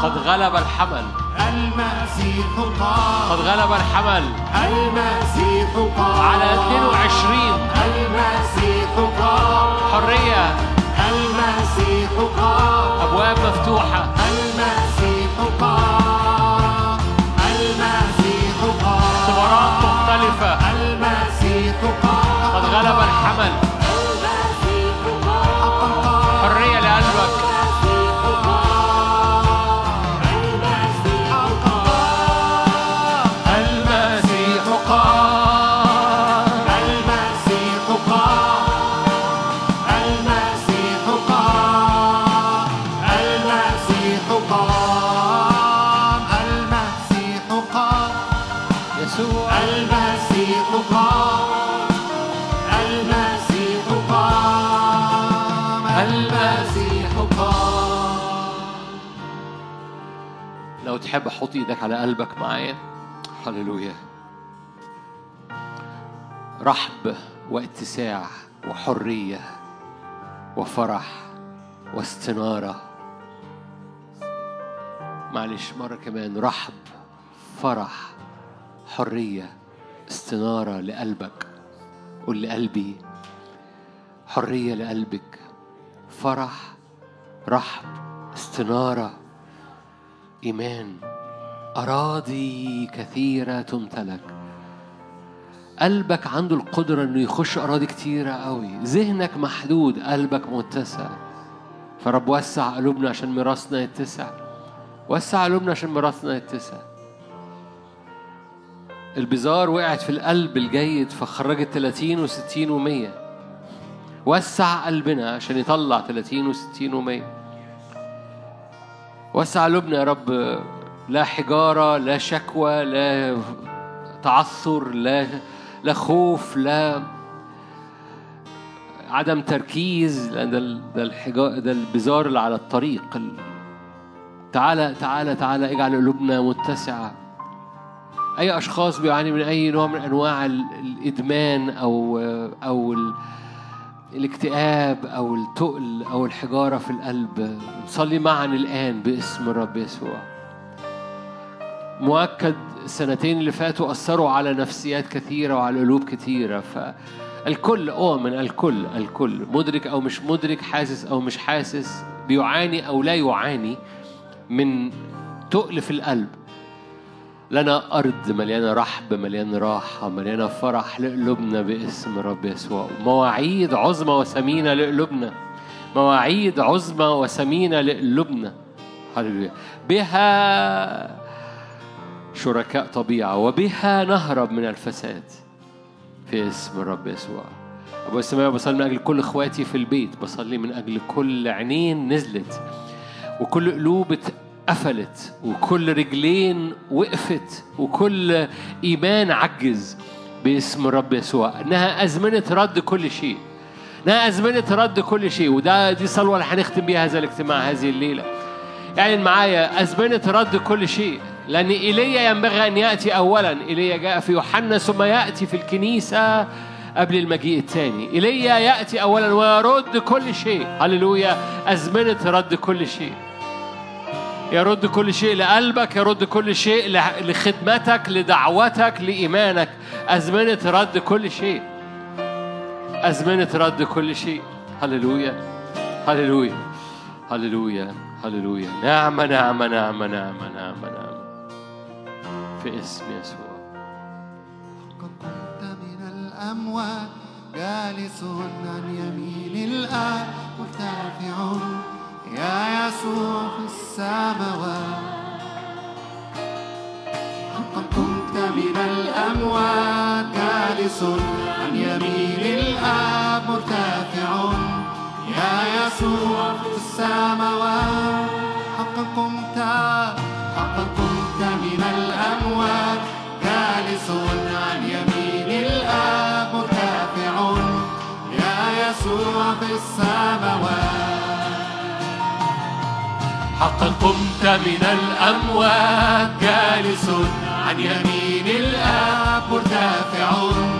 قد غلب الحمل. المسيح قام. قد غلب الحمل. المسيح قام. على 22 المسيح قام. حرية. المسيح قام. أبواب مفتوحة. المسيح قام. المسيح قام. اختبارات مختلفة. المسيح قام. قد غلب الحمل. تحب حط إيدك على قلبك معايا هللويا. رحب واتساع وحرية وفرح واستنارة. معلش مرة كمان. رحب فرح حرية استنارة لقلبك قول لقلبي حرية لقلبك. فرح رحب استنارة إيمان. أراضي كثيرة تمتلك. قلبك عنده القدرة إنه يخش أراضي كتيرة قوي. ذهنك محدود قلبك متسع. فرب وسع قلوبنا عشان ميراثنا يتسع. وسع قلوبنا عشان ميراثنا يتسع. البزار وقعت في القلب الجيد فخرجت 30 و60 و100 وسع قلبنا عشان يطلع 30 و60 و100 وسع قلوبنا يا رب لا حجارة لا شكوى لا تعثر لا لا خوف لا عدم تركيز. ده ده الحجار ده البزار اللي على الطريق. ال- تعالى تعالى تعالى اجعل قلوبنا متسعة. أي أشخاص بيعاني من أي نوع من أنواع ال- الإدمان أو أو الاكتئاب أو التقل أو الحجارة في القلب. نصلي معا الآن باسم الرب يسوع. مؤكد السنتين اللي فاتوا أثروا على نفسيات كثيرة وعلى قلوب كثيرة. فالكل أؤمن الكل الكل مدرك أو مش مدرك حاسس أو مش حاسس بيعاني أو لا يعاني من تقل في القلب. لنا أرض مليانة رحب مليانة راحة مليانة فرح لقلوبنا باسم الرب يسوع. مواعيد عظمى وثمينة لقلوبنا. مواعيد عظمى وثمينة لقلوبنا. بها شركاء طبيعة وبها نهرب من الفساد في اسم الرب يسوع. أبو السماء بصلي من أجل كل إخواتي في البيت بصلي من أجل كل عينين نزلت وكل قلوب اتقفلت وكل رجلين وقفت وكل إيمان عجز باسم الرب يسوع إنها أزمنة رد كل شيء إنها أزمنة رد كل شيء وده دي صلوة اللي هنختم بيها هذا الاجتماع هذه الليلة. يعني معايا أزمنة رد كل شيء لأن إيليا ينبغي أن يأتي أولا إيليا جاء في يوحنا ثم يأتي في الكنيسة قبل المجيء الثاني. إيليا يأتي أولا ويرد كل شيء. هللويا أزمنة رد كل شيء. يرد كل شيء لقلبك يرد كل شيء لخدمتك لدعوتك لإيمانك. أزمنة رد كل شيء. أزمنة رد كل شيء. هللويا. هللويا. هللويا. هللويا. نعم نعم نعم نعم نعم نعم. في اسم يسوع. لقد قمت من الأموات جالس عن يمين الآب مرتفع السماوات قمت من الأموات جالس عن يمين الآب مرتفع يا يسوع في السماوات. حقا قمت حقا قمت من الأموات جالس عن يمين الآب مرتفع يا يسوع في السماوات. حقا قمت من الأموات جالس عن يمين الآب مرتفع.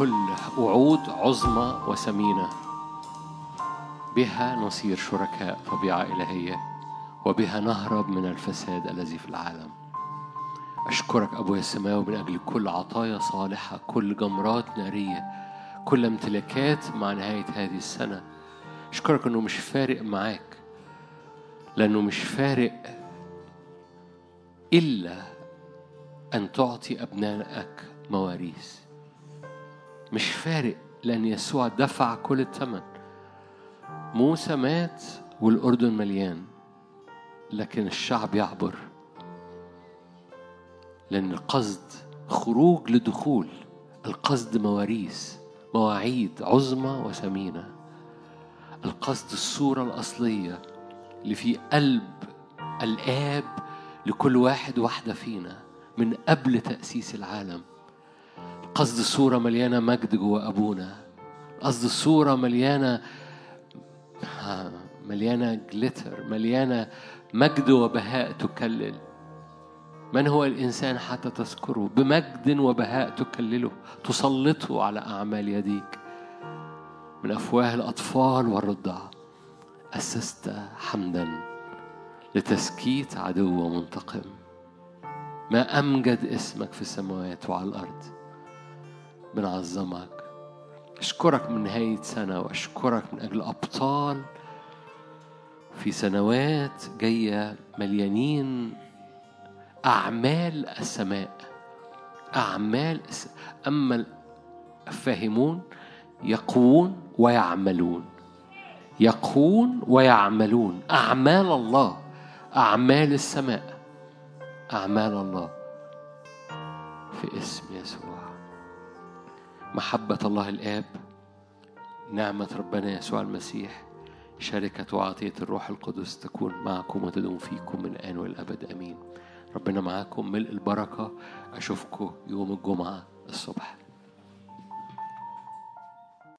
كل وعود عظمى وثمينة. بها نصير شركاء طبيعة إلهية وبها نهرب من الفساد الذي في العالم. أشكرك أبويا السماوي من أجل كل عطايا صالحة كل جمرات نارية كل امتلاكات مع نهاية هذه السنة. أشكرك أنه مش فارق معاك لأنه مش فارق إلا أن تعطي أبنائك مواريث. مش فارق لأن يسوع دفع كل الثمن. موسى مات والأردن مليان لكن الشعب يعبر لأن القصد خروج لدخول القصد مواريث مواعيد عظمى وثمينة. القصد الصورة الأصلية اللي في قلب الآب لكل واحد واحدة فينا من قبل تأسيس العالم. قصد الصورة مليانة مجد جوا أبونا. قصد الصورة مليانة مليانة جليتر مليانة مجد وبهاء تكلل. من هو الإنسان حتى تذكره؟ بمجد وبهاء تكلله تسلطه على أعمال يديك. من أفواه الأطفال والرضع أسست حمدا لتسكيت عدو منتقم. ما أمجد اسمك في السماوات وعلى الأرض. بنعظمك أشكرك من نهاية سنة وأشكرك من أجل أبطال في سنوات جاية مليانين أعمال السماء. أعمال أما الفاهمون يقوون ويعملون. يقوون ويعملون. أعمال الله. أعمال السماء. أعمال الله. في اسم يسوع. محبة الله الآب نعمة ربنا يسوع المسيح شركة وعطية الروح القدس تكون معكم وتدوم فيكم من الآن والأبد أمين. ربنا معاكم ملء البركة أشوفكم يوم الجمعة الصبح.